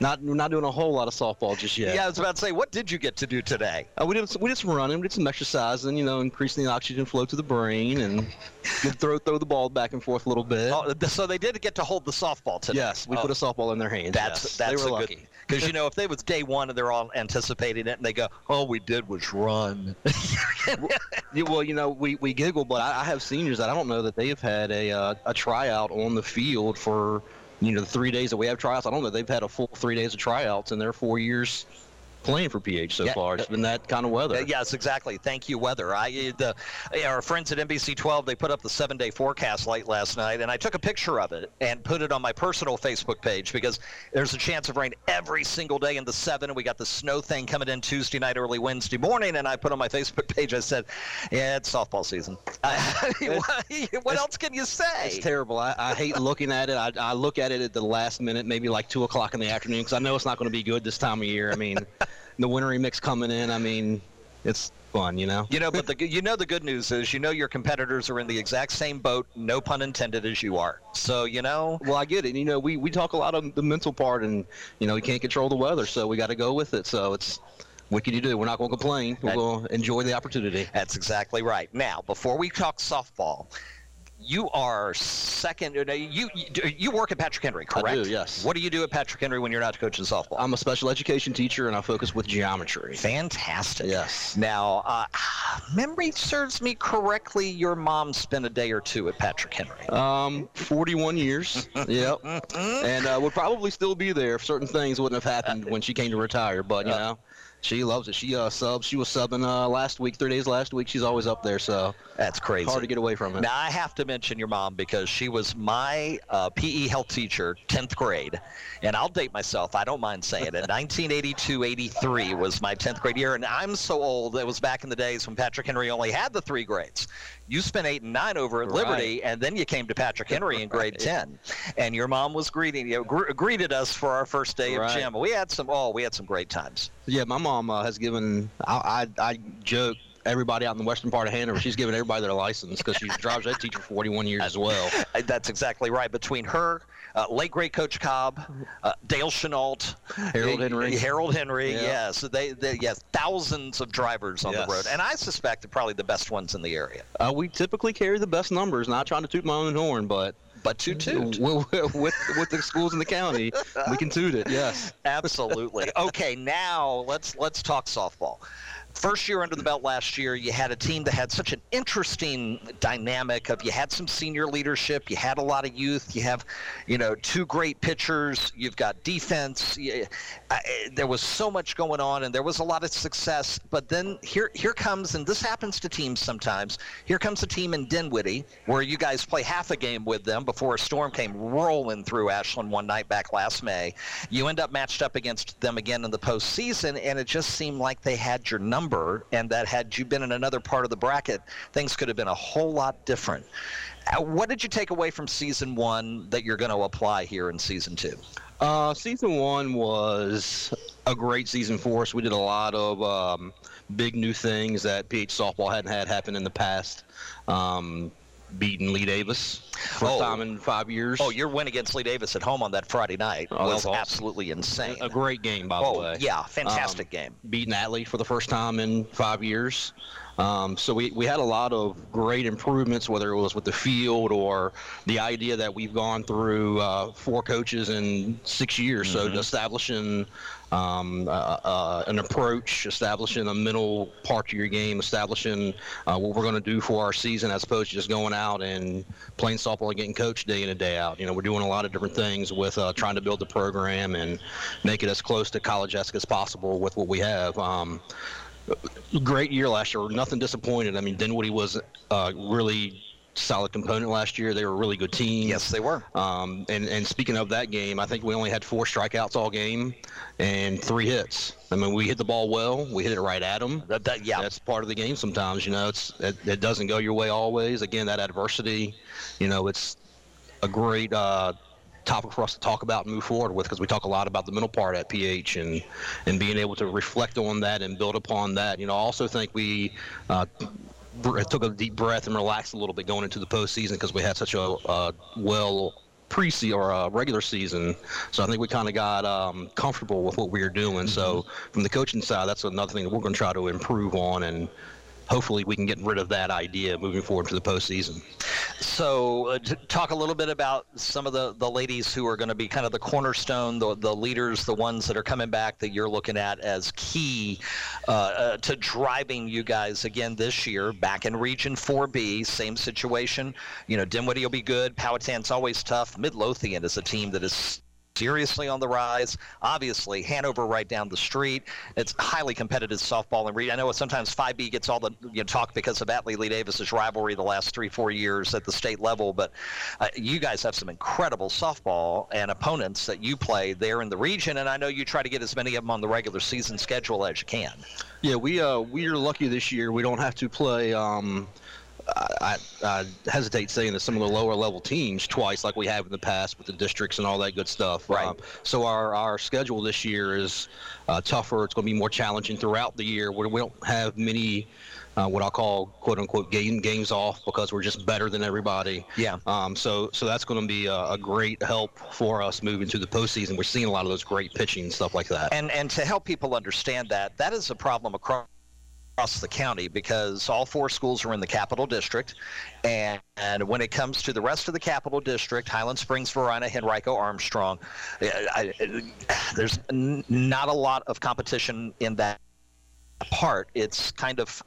not we're not doing a whole lot of softball just yet. Yeah, I was about to say, what did you get to do today? Uh, we did we did some running, we did some exercising, you know, increasing the oxygen flow to the brain and throw throw the ball back and forth a little bit. Oh, so they did get to hold the softball today. Yes, we oh. put a softball in their hands. That's yes. that's they were a lucky. because you know if they was day one and they're all anticipating it and they go, all we did was run. well, you know, we, we giggle, but I, I have seniors that I don't know that they have had a uh, a tryout on the field for you know the three days that we have tryouts. I don't know they've had a full three days of tryouts in their four years playing for PH so Yeah. far. It's been that kind of weather. Uh, yes, exactly. Thank you, weather. I the our friends at NBC 12 they put up the seven day forecast late last night, and I took a picture of it and put it on my personal Facebook page because there's a chance of rain every single day in the seven. And we got the snow thing coming in Tuesday night, early Wednesday morning, and I put on my Facebook page. I said, "Yeah, it's softball season." I mean, what, what else can you say? It's terrible. I, I hate looking at it. I, I look at it at the last minute, maybe like two o'clock in the afternoon, because I know it's not going to be good this time of year. I mean, the wintry mix coming in. I mean, it's fun, you know. You know, but the you know the good news is you know your competitors are in the exact same boat, no pun intended, as you are. So you know. Well, I get it. You know, we we talk a lot of the mental part, and you know, we can't control the weather, so we got to go with it. So it's what can you do? We're not going to complain. We're going to enjoy the opportunity. That's exactly right. Now, before we talk softball, you are second. uh, You you, you work at Patrick Henry, correct? I do, yes. What do you do at Patrick Henry when you're not coaching softball? I'm a special education teacher, and I focus with geometry. Fantastic. Yes. Now, uh, memory serves me correctly. Your mom spent a day or two at Patrick Henry. Um, 41 years. yep. And uh, would probably still be there if certain things wouldn't have happened when she came to retire. But you know, she loves it. She uh, subs. She was subbing uh, last week, three days last week. She's always up there, so That's crazy. hard to get away from it. Now I have to mention your mom because she was my uh, PE health teacher, 10th grade, and I'll date myself. I don't mind saying it. 1982-83 was my 10th grade year, and I'm so old. It was back in the days when Patrick Henry only had the three grades. You spent eight and nine over at Liberty, and then you came to Patrick Henry in grade 10, and your mom was greeting you, gr- greeted us for our first day of gym. We had some. Oh, we had some great times. Yeah, my mom uh, has given. I, I I joke. Everybody out in the western part of Hanover, she's given everybody their license because she drives that teacher for 41 years as well. That's exactly right. Between her, uh, late great Coach Cobb, uh, Dale Chenault, Harold Henry. Harold Henry. Yeah. Yes, they, they yes thousands of drivers on Yes. the road, and I suspect they're probably the best ones in the area. Uh, we typically carry the best numbers. Not trying to toot my own horn, but but toot toot. with, with, with the schools in the county, we can toot it. Yes, absolutely. Okay, now let's let's talk softball. First year under the belt last year, you had a team that had such an interesting dynamic of you had some senior leadership, you had a lot of youth, you have, you know, two great pitchers, you've got defense. You, I, there was so much going on, and there was a lot of success. But then here here comes, and this happens to teams sometimes. Here comes a team in Dinwiddie where you guys play half a game with them before a storm came rolling through Ashland one night back last May. You end up matched up against them again in the postseason, and it just seemed like they had your number number, and that had you been in another part of the bracket, things could have been a whole lot different. Uh, what did you take away from season one that you're going to apply here in season two? Uh, season one was a great season for us. We did a lot of um, big new things that PH softball hadn't had happen in the past. Um, beating Lee Davis first oh. time in five years. Oh, your win against Lee Davis at home on that Friday night oh, was awesome. absolutely insane. A great game, by oh, the way. Yeah, fantastic um, game. Beating Atlee for the first time in five years. Um, so we, we had a lot of great improvements, whether it was with the field or the idea that we've gone through uh, four coaches in six years. Mm-hmm. So establishing um, uh, uh, an approach, establishing a mental part of your game, establishing uh, what we're going to do for our season as opposed to just going out and playing softball and getting coached day in and day out. You know, we're doing a lot of different things with uh, trying to build the program and make it as close to college-esque as possible with what we have. Um, great year last year. Nothing disappointed. I mean, Dinwiddie was uh, really solid component last year. They were a really good team. Yes, they were. Um, and and speaking of that game, I think we only had four strikeouts all game and three hits. I mean, we hit the ball well. We hit it right at them. That, that, yeah, that's part of the game. Sometimes, you know, it's it, it, doesn't go your way always. Again, that adversity, you know, it's a great. Uh, topic for us to talk about and move forward with because we talk a lot about the mental part at PH and and being able to reflect on that and build upon that. You know, I also think we uh, took a deep breath and relaxed a little bit going into the postseason because we had such a uh, well pre or a regular season. So I think we kind of got um, comfortable with what we were doing. Mm-hmm. So from the coaching side, that's another thing that we're going to try to improve on and hopefully we can get rid of that idea moving forward to the postseason. So, uh, talk a little bit about some of the, the ladies who are going to be kind of the cornerstone, the, the leaders, the ones that are coming back that you're looking at as key uh, uh, to driving you guys again this year back in Region 4B. Same situation. You know, Dinwiddie will be good. Powhatan's always tough. Midlothian is a team that is seriously on the rise. Obviously, Hanover right down the street. It's highly competitive softball and read. I know sometimes 5B gets all the you know, talk because of Atlee Lee Davis's rivalry the last three, four years at the state level, but uh, you guys have some incredible softball and opponents that you play there in the region, and I know you try to get as many of them on the regular season schedule as you can. Yeah, we uh, we are lucky this year. We don't have to play. Um, I, I, hesitate saying that some of the lower level teams twice, like we have in the past with the districts and all that good stuff. Right. Um, so our, our schedule this year is uh, tougher. It's going to be more challenging throughout the year. We, we don't have many. Uh, what I'll call quote unquote game games off because we're just better than everybody. Yeah. Um, so so that's going to be a, a, great help for us moving to the postseason. We're seeing a lot of those great pitching and stuff like that. And and to help people understand that, that is a problem across across the county because all four schools are in the capital district. And, and when it comes to the rest of the capital district highland springs Varina, henrico armstrong eh, I, I, there's n- not a lot of competition in that part. It's kind of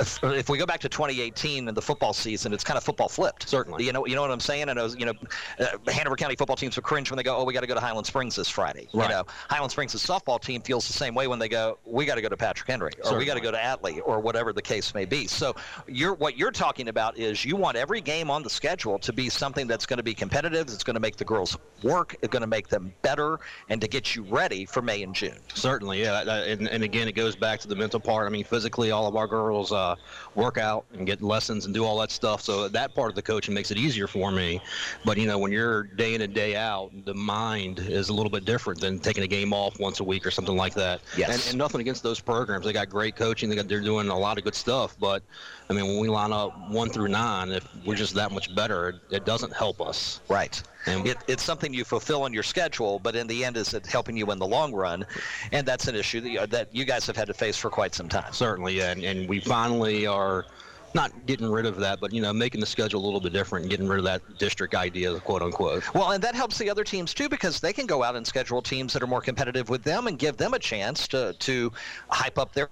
if we go back to 2018 and the football season, it's kind of football flipped. Certainly. You know, you know what I'm saying? And I was, you know, uh, Hanover County football teams will cringe when they go, "Oh, we got to go to Highland Springs this Friday." Right. You know, Highland Springs' softball team feels the same way when they go, "We got to go to Patrick Henry," or Certainly. "We got to go to Atlee," or whatever the case may be. So, you're what you're talking about is you want every game on the schedule to be something that's going to be competitive, that's going to make the girls work, it's going to make them better, and to get you ready for May and June. Certainly, yeah. And, and again, it goes back to the mental part. I mean, physically, all of our girls uh, Uh, work out out and get lessons and do all that stuff. So that part of the coaching makes it easier for me. But you know, when you're day in and day out, the mind is a little bit different than taking a game off once a week or something like that. Yes. And, and nothing against those programs. They got great coaching. They got they're doing a lot of good stuff. But I mean, when we line up one through nine, if we're just that much better, it, it doesn't help us. Right. It, it's something you fulfill in your schedule, but in the end, is it helping you in the long run? And that's an issue that you, that you guys have had to face for quite some time. Certainly, yeah. And, and we finally are not getting rid of that, but you know, making the schedule a little bit different and getting rid of that district idea, quote unquote. Well, and that helps the other teams too because they can go out and schedule teams that are more competitive with them and give them a chance to to hype up their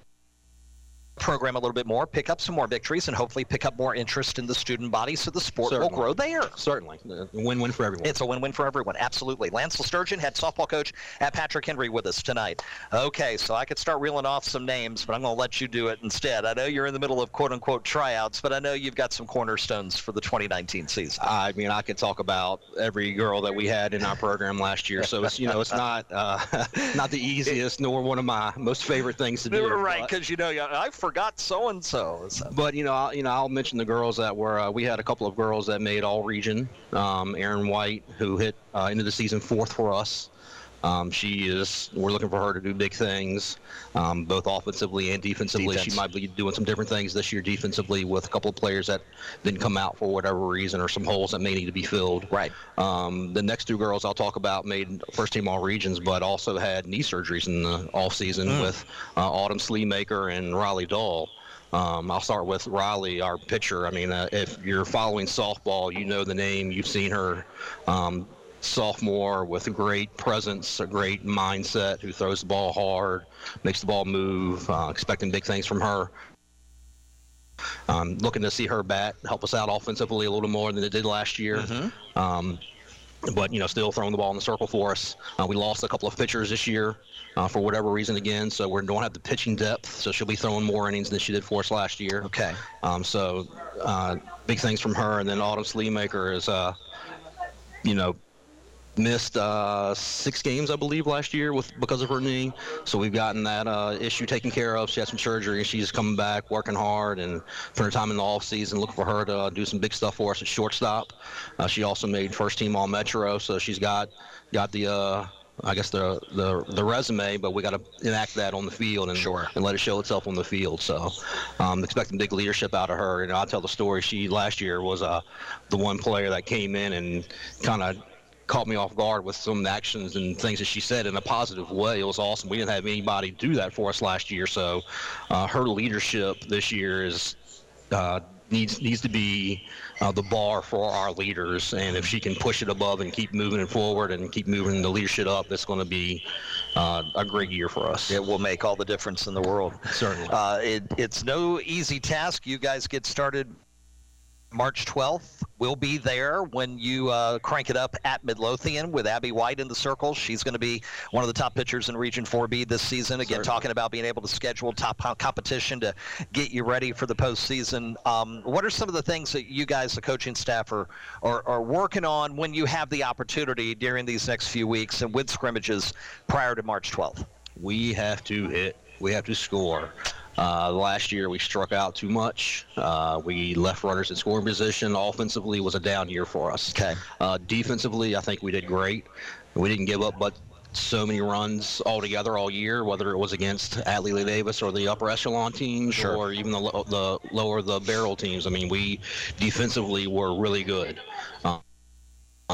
program a little bit more, pick up some more victories, and hopefully pick up more interest in the student body so the sport Certainly. will grow there. Certainly. Uh, Win-win for everyone. It's a win-win for everyone. Absolutely. Lance Sturgeon, head softball coach at Patrick Henry, with us tonight. Okay, so I could start reeling off some names, but I'm going to let you do it instead. I know you're in the middle of quote-unquote tryouts, but I know you've got some cornerstones for the 2019 season. I mean, I could talk about every girl that we had in our program last year, so it's you know it's not uh, not the easiest nor one of my most favorite things to do. Right, because you know I forgot so and so. But you know, I'll, you know, I'll mention the girls that were. Uh, we had a couple of girls that made all region. Um, Erin White, who hit uh, into the season fourth for us. Um, she is. We're looking for her to do big things, um, both offensively and defensively. Defense. She might be doing some different things this year defensively with a couple of players that didn't come out for whatever reason, or some holes that may need to be filled. Right. Um, the next two girls I'll talk about made first team all regions, but also had knee surgeries in the off season Mm. with uh, Autumn Sleemaker and Riley Dahl. Um, I'll start with Riley, our pitcher. I mean, uh, if you're following softball, you know the name. You've seen her. Um, sophomore with a great presence, a great mindset, who throws the ball hard, makes the ball move. Uh, expecting big things from her. Um, looking to see her bat help us out offensively a little more than it did last year. Um, but you know, still throwing the ball in the circle for us. Uh, we lost a couple of pitchers this year uh, for whatever reason again, so we don't have the pitching depth. So she'll be throwing more innings than she did for us last year. Okay. Um, so uh, big things from her, and then Autumn Sleemaker is, uh, you know, missed uh, six games, I believe, last year with because of her knee. So we've gotten that uh, issue taken care of. She had some surgery, and she's coming back, working hard, and for her time in the off season, looking for her to uh, do some big stuff for us at shortstop. Uh, she also made first team All Metro, so she's got got the. Uh, I guess the, the the resume, but we got to enact that on the field and sure. and let it show itself on the field. So, um, expecting big leadership out of her. And I'll tell the story. She last year was uh, the one player that came in and kind of caught me off guard with some actions and things that she said in a positive way. It was awesome. We didn't have anybody do that for us last year, so uh, her leadership this year is uh, needs needs to be uh, the bar for our leaders. And if she can push it above and keep moving it forward and keep moving the leadership up, it's going to be uh, a great year for us. It will make all the difference in the world. Certainly. Uh, it, it's no easy task. You guys get started March 12th. We'll be there when you uh, crank it up at Midlothian with Abby White in the circle. She's going to be one of the top pitchers in Region 4B this season. Again, Certainly. talking about being able to schedule top competition to get you ready for the postseason. Um, what are some of the things that you guys, the coaching staff, are, are, are working on when you have the opportunity during these next few weeks and with scrimmages prior to March 12th? we have to hit. We have to score. Uh, last year we struck out too much. Uh, we left runners in scoring position. Offensively was a down year for us. Okay. Uh, defensively, I think we did great. We didn't give up but so many runs altogether all year, whether it was against Atlee Lee Davis or the upper echelon teams or even the, the lower the barrel teams. I mean, we defensively were really good. Um,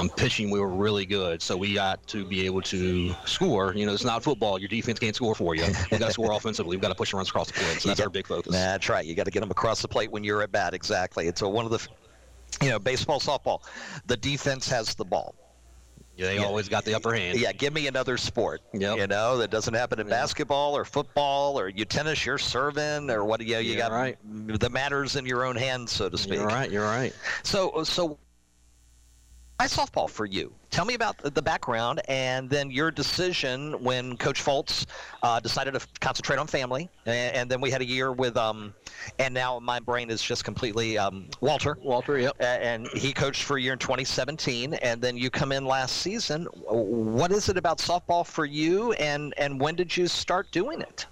um, pitching, we were really good, so we got to be able to score. You know, it's not football. Your defense can't score for you. We got to score offensively. We've got to push the runs across the plate. So that's our big focus. That's right. You got to get them across the plate when you're at bat. Exactly. It's a, one of the, you know, baseball, softball. The defense has the ball. Yeah, they always got the upper hand. Yeah, give me another sport. Yep. You know, that doesn't happen in basketball or football or you tennis, you're serving or what do you, you got right. the matters in your own hands, so to speak. You're right. You're right. So, so softball for you? Tell me about the background and then your decision when Coach Foltz uh, decided to concentrate on family, and, and then we had a year with, um, and now my brain is just completely um, Walter. Walter, yep. And he coached for a year in 2017, and then you come in last season. What is it about softball for you, and and when did you start doing it?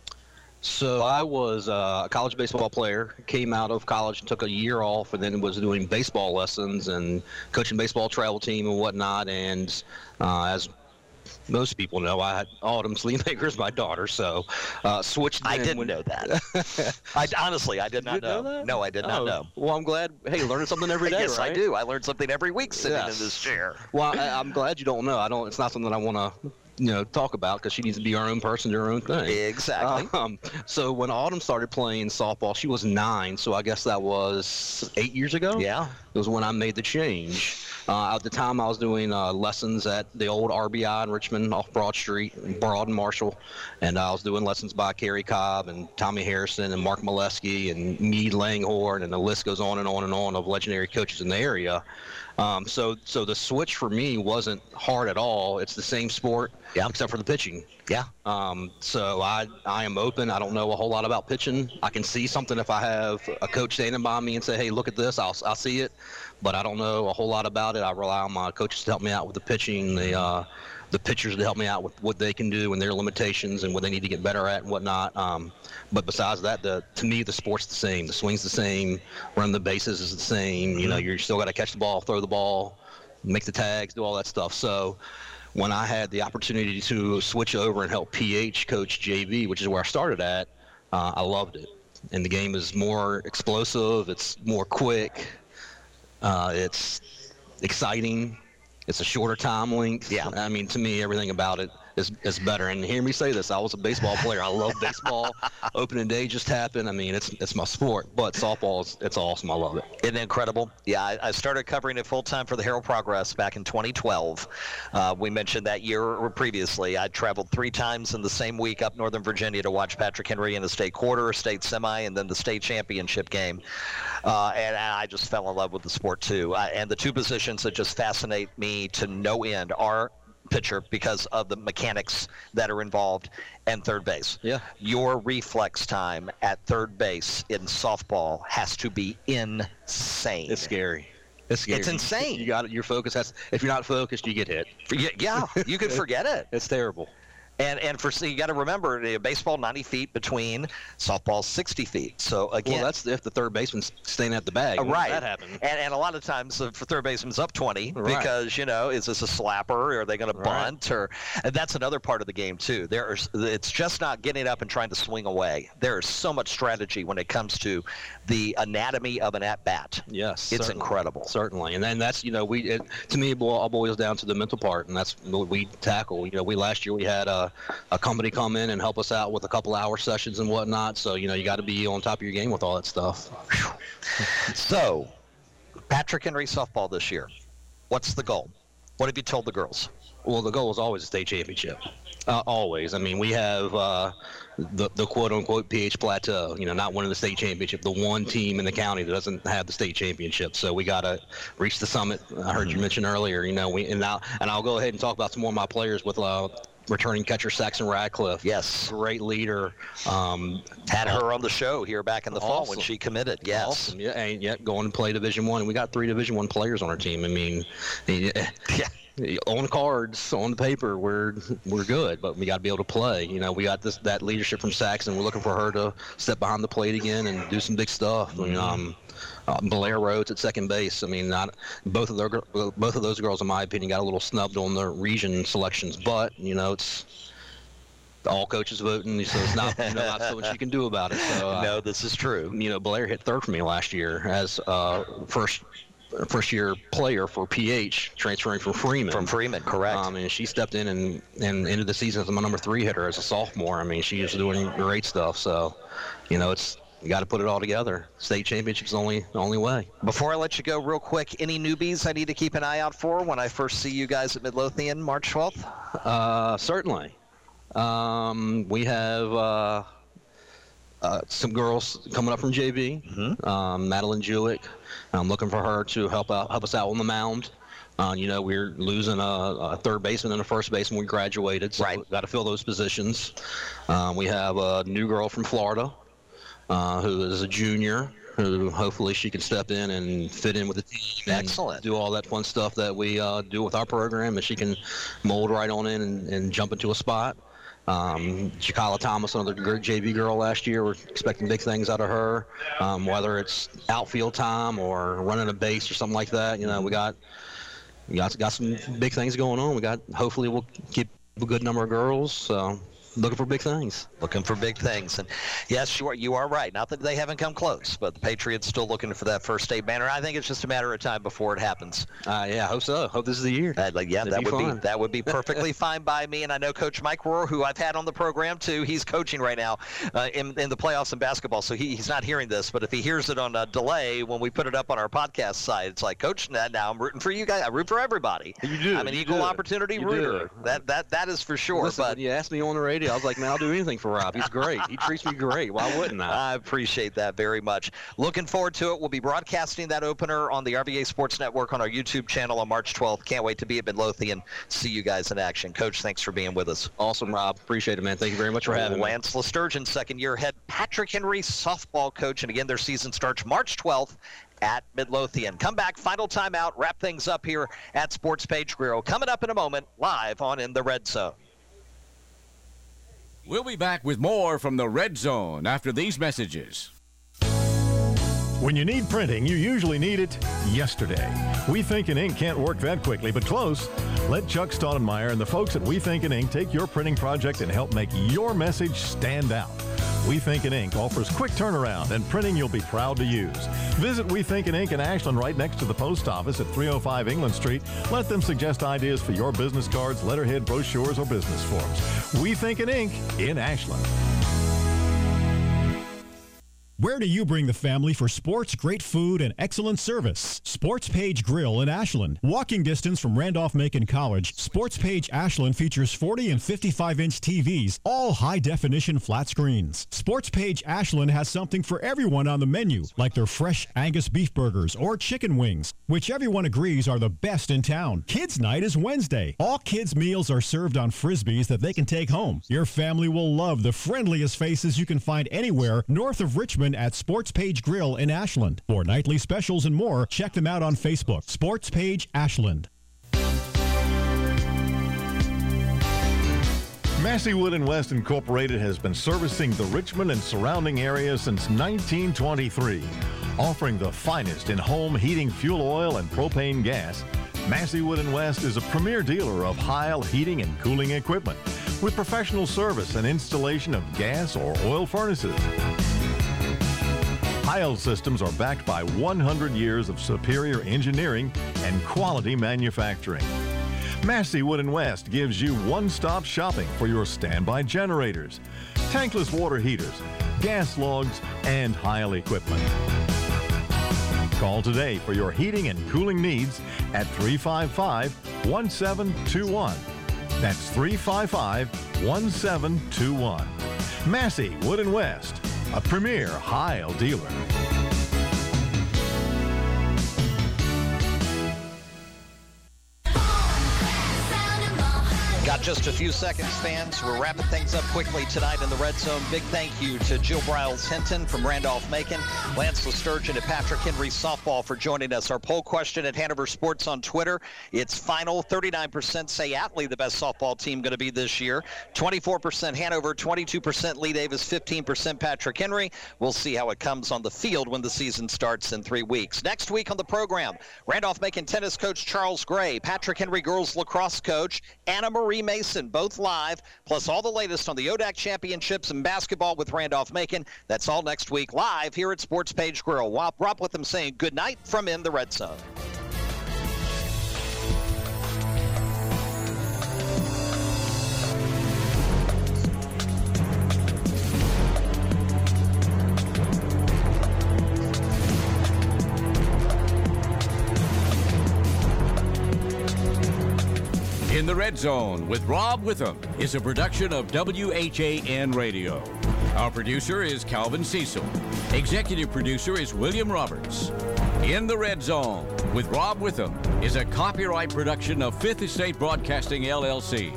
So I was uh, a college baseball player. Came out of college took a year off, and then was doing baseball lessons and coaching baseball travel team and whatnot. And uh, as most people know, I had Autumn Sleemaker is my daughter, so uh, switched. I didn't when- know that. I honestly, I did not didn't know know. that? No, I did not Oh, know. Well, I'm glad. Hey, learning something every day, yes, I do. I learn something every week sitting Yes. in this chair. Well, I, I'm glad you don't know. I don't. It's not something I want to, you know, talk about because she needs to be her own person, do her own thing. Exactly. Um, so when Autumn started playing softball, she was nine. So I guess that was eight years ago. Yeah. It was when I made the change. Uh, at the time, I was doing uh, lessons at the old RBI in Richmond off Broad Street, Broad and Marshall, and I was doing lessons by Kerry Cobb and Tommy Harrison and Mark Molesky and Mead Langhorn, and the list goes on and on and on of legendary coaches in the area. Um, so, so the switch for me wasn't hard at all. It's the same sport, Yeah. except for the pitching. Yeah. Um, so I I am open. I don't know a whole lot about pitching. I can see something if I have a coach standing by me and say, "Hey, look at this." I'll I'll see it, but I don't know a whole lot about it. I rely on my coaches to help me out with the pitching, the uh, the pitchers to help me out with what they can do and their limitations and what they need to get better at and whatnot. Um, but besides that, the to me the sport's the same. The swing's the same. Running the bases is the same. You know, you're still got to catch the ball, throw the ball, make the tags, do all that stuff. So when I had the opportunity to switch over and help PH coach JV, which is where I started at, uh, I loved it. And the game is more explosive. It's more quick. Uh, it's exciting. It's a shorter time length. Yeah. I mean, to me, everything about it is, is better. And hear me say this: I was a baseball player. I love baseball. Opening day just happened. I mean, it's it's my sport. But softball is it's awesome. I love it. Isn't it incredible? Yeah, I, I started covering it full time for the Herald Progress back in 2012. Uh, we mentioned that year previously. I traveled three times in the same week up Northern Virginia to watch Patrick Henry in the state quarter, state semi, and then the state championship game. Uh, and, and I just fell in love with the sport too. I, and the two positions that just fascinate me to no end are pitcher because of the mechanics that are involved and third base. Yeah. Your reflex time at third base in softball has to be insane. It's scary. It's scary. It's insane. You got it. your focus has. If you're not focused, you get hit. Yeah, yeah, you could forget it. It's terrible. And and for you got to remember, baseball 90 feet between softball 60 feet. So again, well, that's if the third baseman's staying at the bag. Uh, right. That happen. And, and a lot of times uh, for third baseman's up 20 Right. because, you know, is this a slapper or are they going to bunt? or and That's another part of the game, too. There is, it's just not getting up and trying to swing away. There is so much strategy when it comes to the anatomy of an at bat. Yes, It's certainly. incredible. Certainly, and then that's you know we it, to me it all boils down to the mental part, and that's what we tackle. You know, we last year we had a, a company come in and help us out with a couple hour sessions and whatnot. So you know you got to be on top of your game with all that stuff. So, Patrick Henry softball this year. What's the goal? What have you told the girls? Well, the goal is always a state championship. Uh, always. I mean, we have uh, the the quote unquote PH plateau. You know, not winning the state championship. The one team in the county that doesn't have the state championship. So we got to reach the summit. I heard you mention earlier. You know, we and now and I'll go ahead and talk about some more of my players with. Uh, Returning catcher Saxon Radcliffe. Yes. Great leader. Um, Had her on the show here back in the fall when she committed. Yes. Awesome. Yeah, and yet going to play Division One. We got three Division One players on our team. I mean, yeah. On cards, on the paper, we're we're good, but we got to be able to play. You know, we got this that leadership from Saxon. We're looking for her to step behind the plate again and do some big stuff. I mean, um, uh, Blair Rhodes at second base. I mean, not both of their both of those girls, in my opinion, got a little snubbed on their region selections. But you know, it's all coaches voting, so it's not you know, not so much you can do about it. So uh, no, this is true. You know, Blair hit third for me last year as uh, first first year player for PH, transferring from Freeman. From Freeman, correct. Um, and she stepped in and and ended the season as my number three hitter as a sophomore. I mean, she was doing great stuff. So, you know, it's you got to put it all together. State championship's only the only way. Before I let you go, real quick, any newbies I need to keep an eye out for when I first see you guys at Midlothian March 12th? Uh, certainly. Um, we have uh, uh, some girls coming up from JV. Um, Madeline Jewick. I'm looking for her to help out, help us out on the mound. Uh, you know, we're losing a, a third baseman and a first baseman. We graduated, so right. got to fill those positions. Um, we have a new girl from Florida uh, who is a junior. Who hopefully she can step in and fit in with the team. and Excellent. Do all that fun stuff that we uh, do with our program, and she can mold right on in and, and jump into a spot. Um, Chikala Thomas, another great JV girl last year. We're expecting big things out of her, um, whether it's outfield time or running a base or something like that. You know, we got we got got some big things going on. We got hopefully we'll keep a good number of girls. So looking for big things. Looking for big things, and yes, you are you are right. Not that they haven't come close, but the Patriots still looking for that first state banner. I think it's just a matter of time before it happens. Uh, yeah, I hope so. Hope this is the year. Uh, like, yeah, It'd that be would fun. be that would be perfectly fine by me. And I know Coach Mike Rohr, who I've had on the program too. He's coaching right now uh, in in the playoffs in basketball, so he, he's not hearing this. But if he hears it on a delay when we put it up on our podcast site, it's like, Coach, now, now I'm rooting for you guys. I root for everybody. You do. I'm an equal do. opportunity You rooter. do. That that that is for sure. Listen, but you asked me on the radio, I was like, man, I'll do anything for Rob. He's great. He treats me great. Why wouldn't I? I appreciate that very much. Looking forward to it. We'll be broadcasting that opener on the RVA Sports Network on our YouTube channel on March 12th. Can't wait to be at Midlothian. See you guys in action. Coach, thanks for being with us. Awesome, Rob. Appreciate it, man. Thank you very much for having me. Lance LeStourgeon, second year head Patrick Henry softball coach. And again, their season starts March 12th at Midlothian. Come back, final timeout, wrap things up here at Sports Page Grill. Coming up in a moment, live on In the Red Zone. We'll be back with more from the Red Zone after these messages. When you need printing, you usually need it yesterday. We Think in Ink can't work that quickly, but close. Let Chuck Stoudemire and the folks at We Think in Ink take your printing project and help make your message stand out. We Think in Ink offers quick turnaround and printing you'll be proud to use. Visit We Think in Ink in Ashland right next to the post office at 305 England Street. Let them suggest ideas for your business cards, letterhead, brochures, or business forms. We Think in Ink in Ashland. Where do you bring the family for sports, great food, and excellent service? Sports Page Grill in Ashland. Walking distance from Randolph Macon College, Sports Page Ashland features 40 and 55 inch TVs, all high definition flat screens. Sports Page Ashland has something for everyone on the menu, like their fresh Angus beef burgers or chicken wings, which everyone agrees are the best in town. Kids Night is Wednesday. All kids' meals are served on frisbees that they can take home. Your family will love the friendliest faces you can find anywhere north of Richmond at Sports Page Grill in Ashland. For nightly specials and more, check them out on Facebook. Sports Page Ashland. Massey Wood and West Incorporated has been servicing the Richmond and surrounding area since 1923, offering the finest in home heating fuel oil and propane gas. Massey Wood and West is a premier dealer of Heil heating and cooling equipment with professional service and installation of gas or oil furnaces. Heil systems are backed by 100 years of superior engineering and quality manufacturing. Massey Wood West gives you one-stop shopping for your standby generators, tankless water heaters, gas logs, and Heil equipment. Call today for your heating and cooling needs at 355-1721. That's 355-1721. Massey Wood West, a premier Heil dealer. Just a few seconds, fans. We're wrapping things up quickly tonight in the Red Zone. Big thank you to Jill Briles Hinton from Randolph Macon, Lance LeStourgeon and Patrick Henry Softball for joining us. Our poll question at Hanover Sports on Twitter. It's final. 39% say Atlee the best softball team going to be this year. 24% Hanover, 22% Lee Davis, 15% Patrick Henry. We'll see how it comes on the field when the season starts in three weeks. Next week on the program, Randolph Macon tennis coach Charles Gray, Patrick Henry girls lacrosse coach Anna Marie Mason, both live, plus all the latest on the ODAC championships and basketball with Randolph Macon. That's all next week live here at Sports Page Grill. Rob, Rob Witham saying good night from in the Red Zone. In the Red Zone with Rob Witham is a production of WHAN Radio. Our producer is Calvin Cecil. Executive producer is William Roberts. In the Red Zone with Rob Witham is a copyright production of Fifth Estate Broadcasting LLC.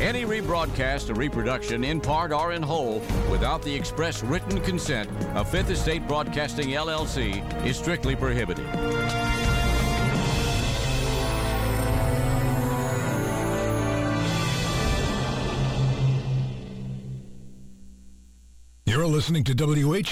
Any rebroadcast or reproduction in part or in whole without the express written consent of Fifth Estate Broadcasting LLC is strictly prohibited. You're listening to WHAN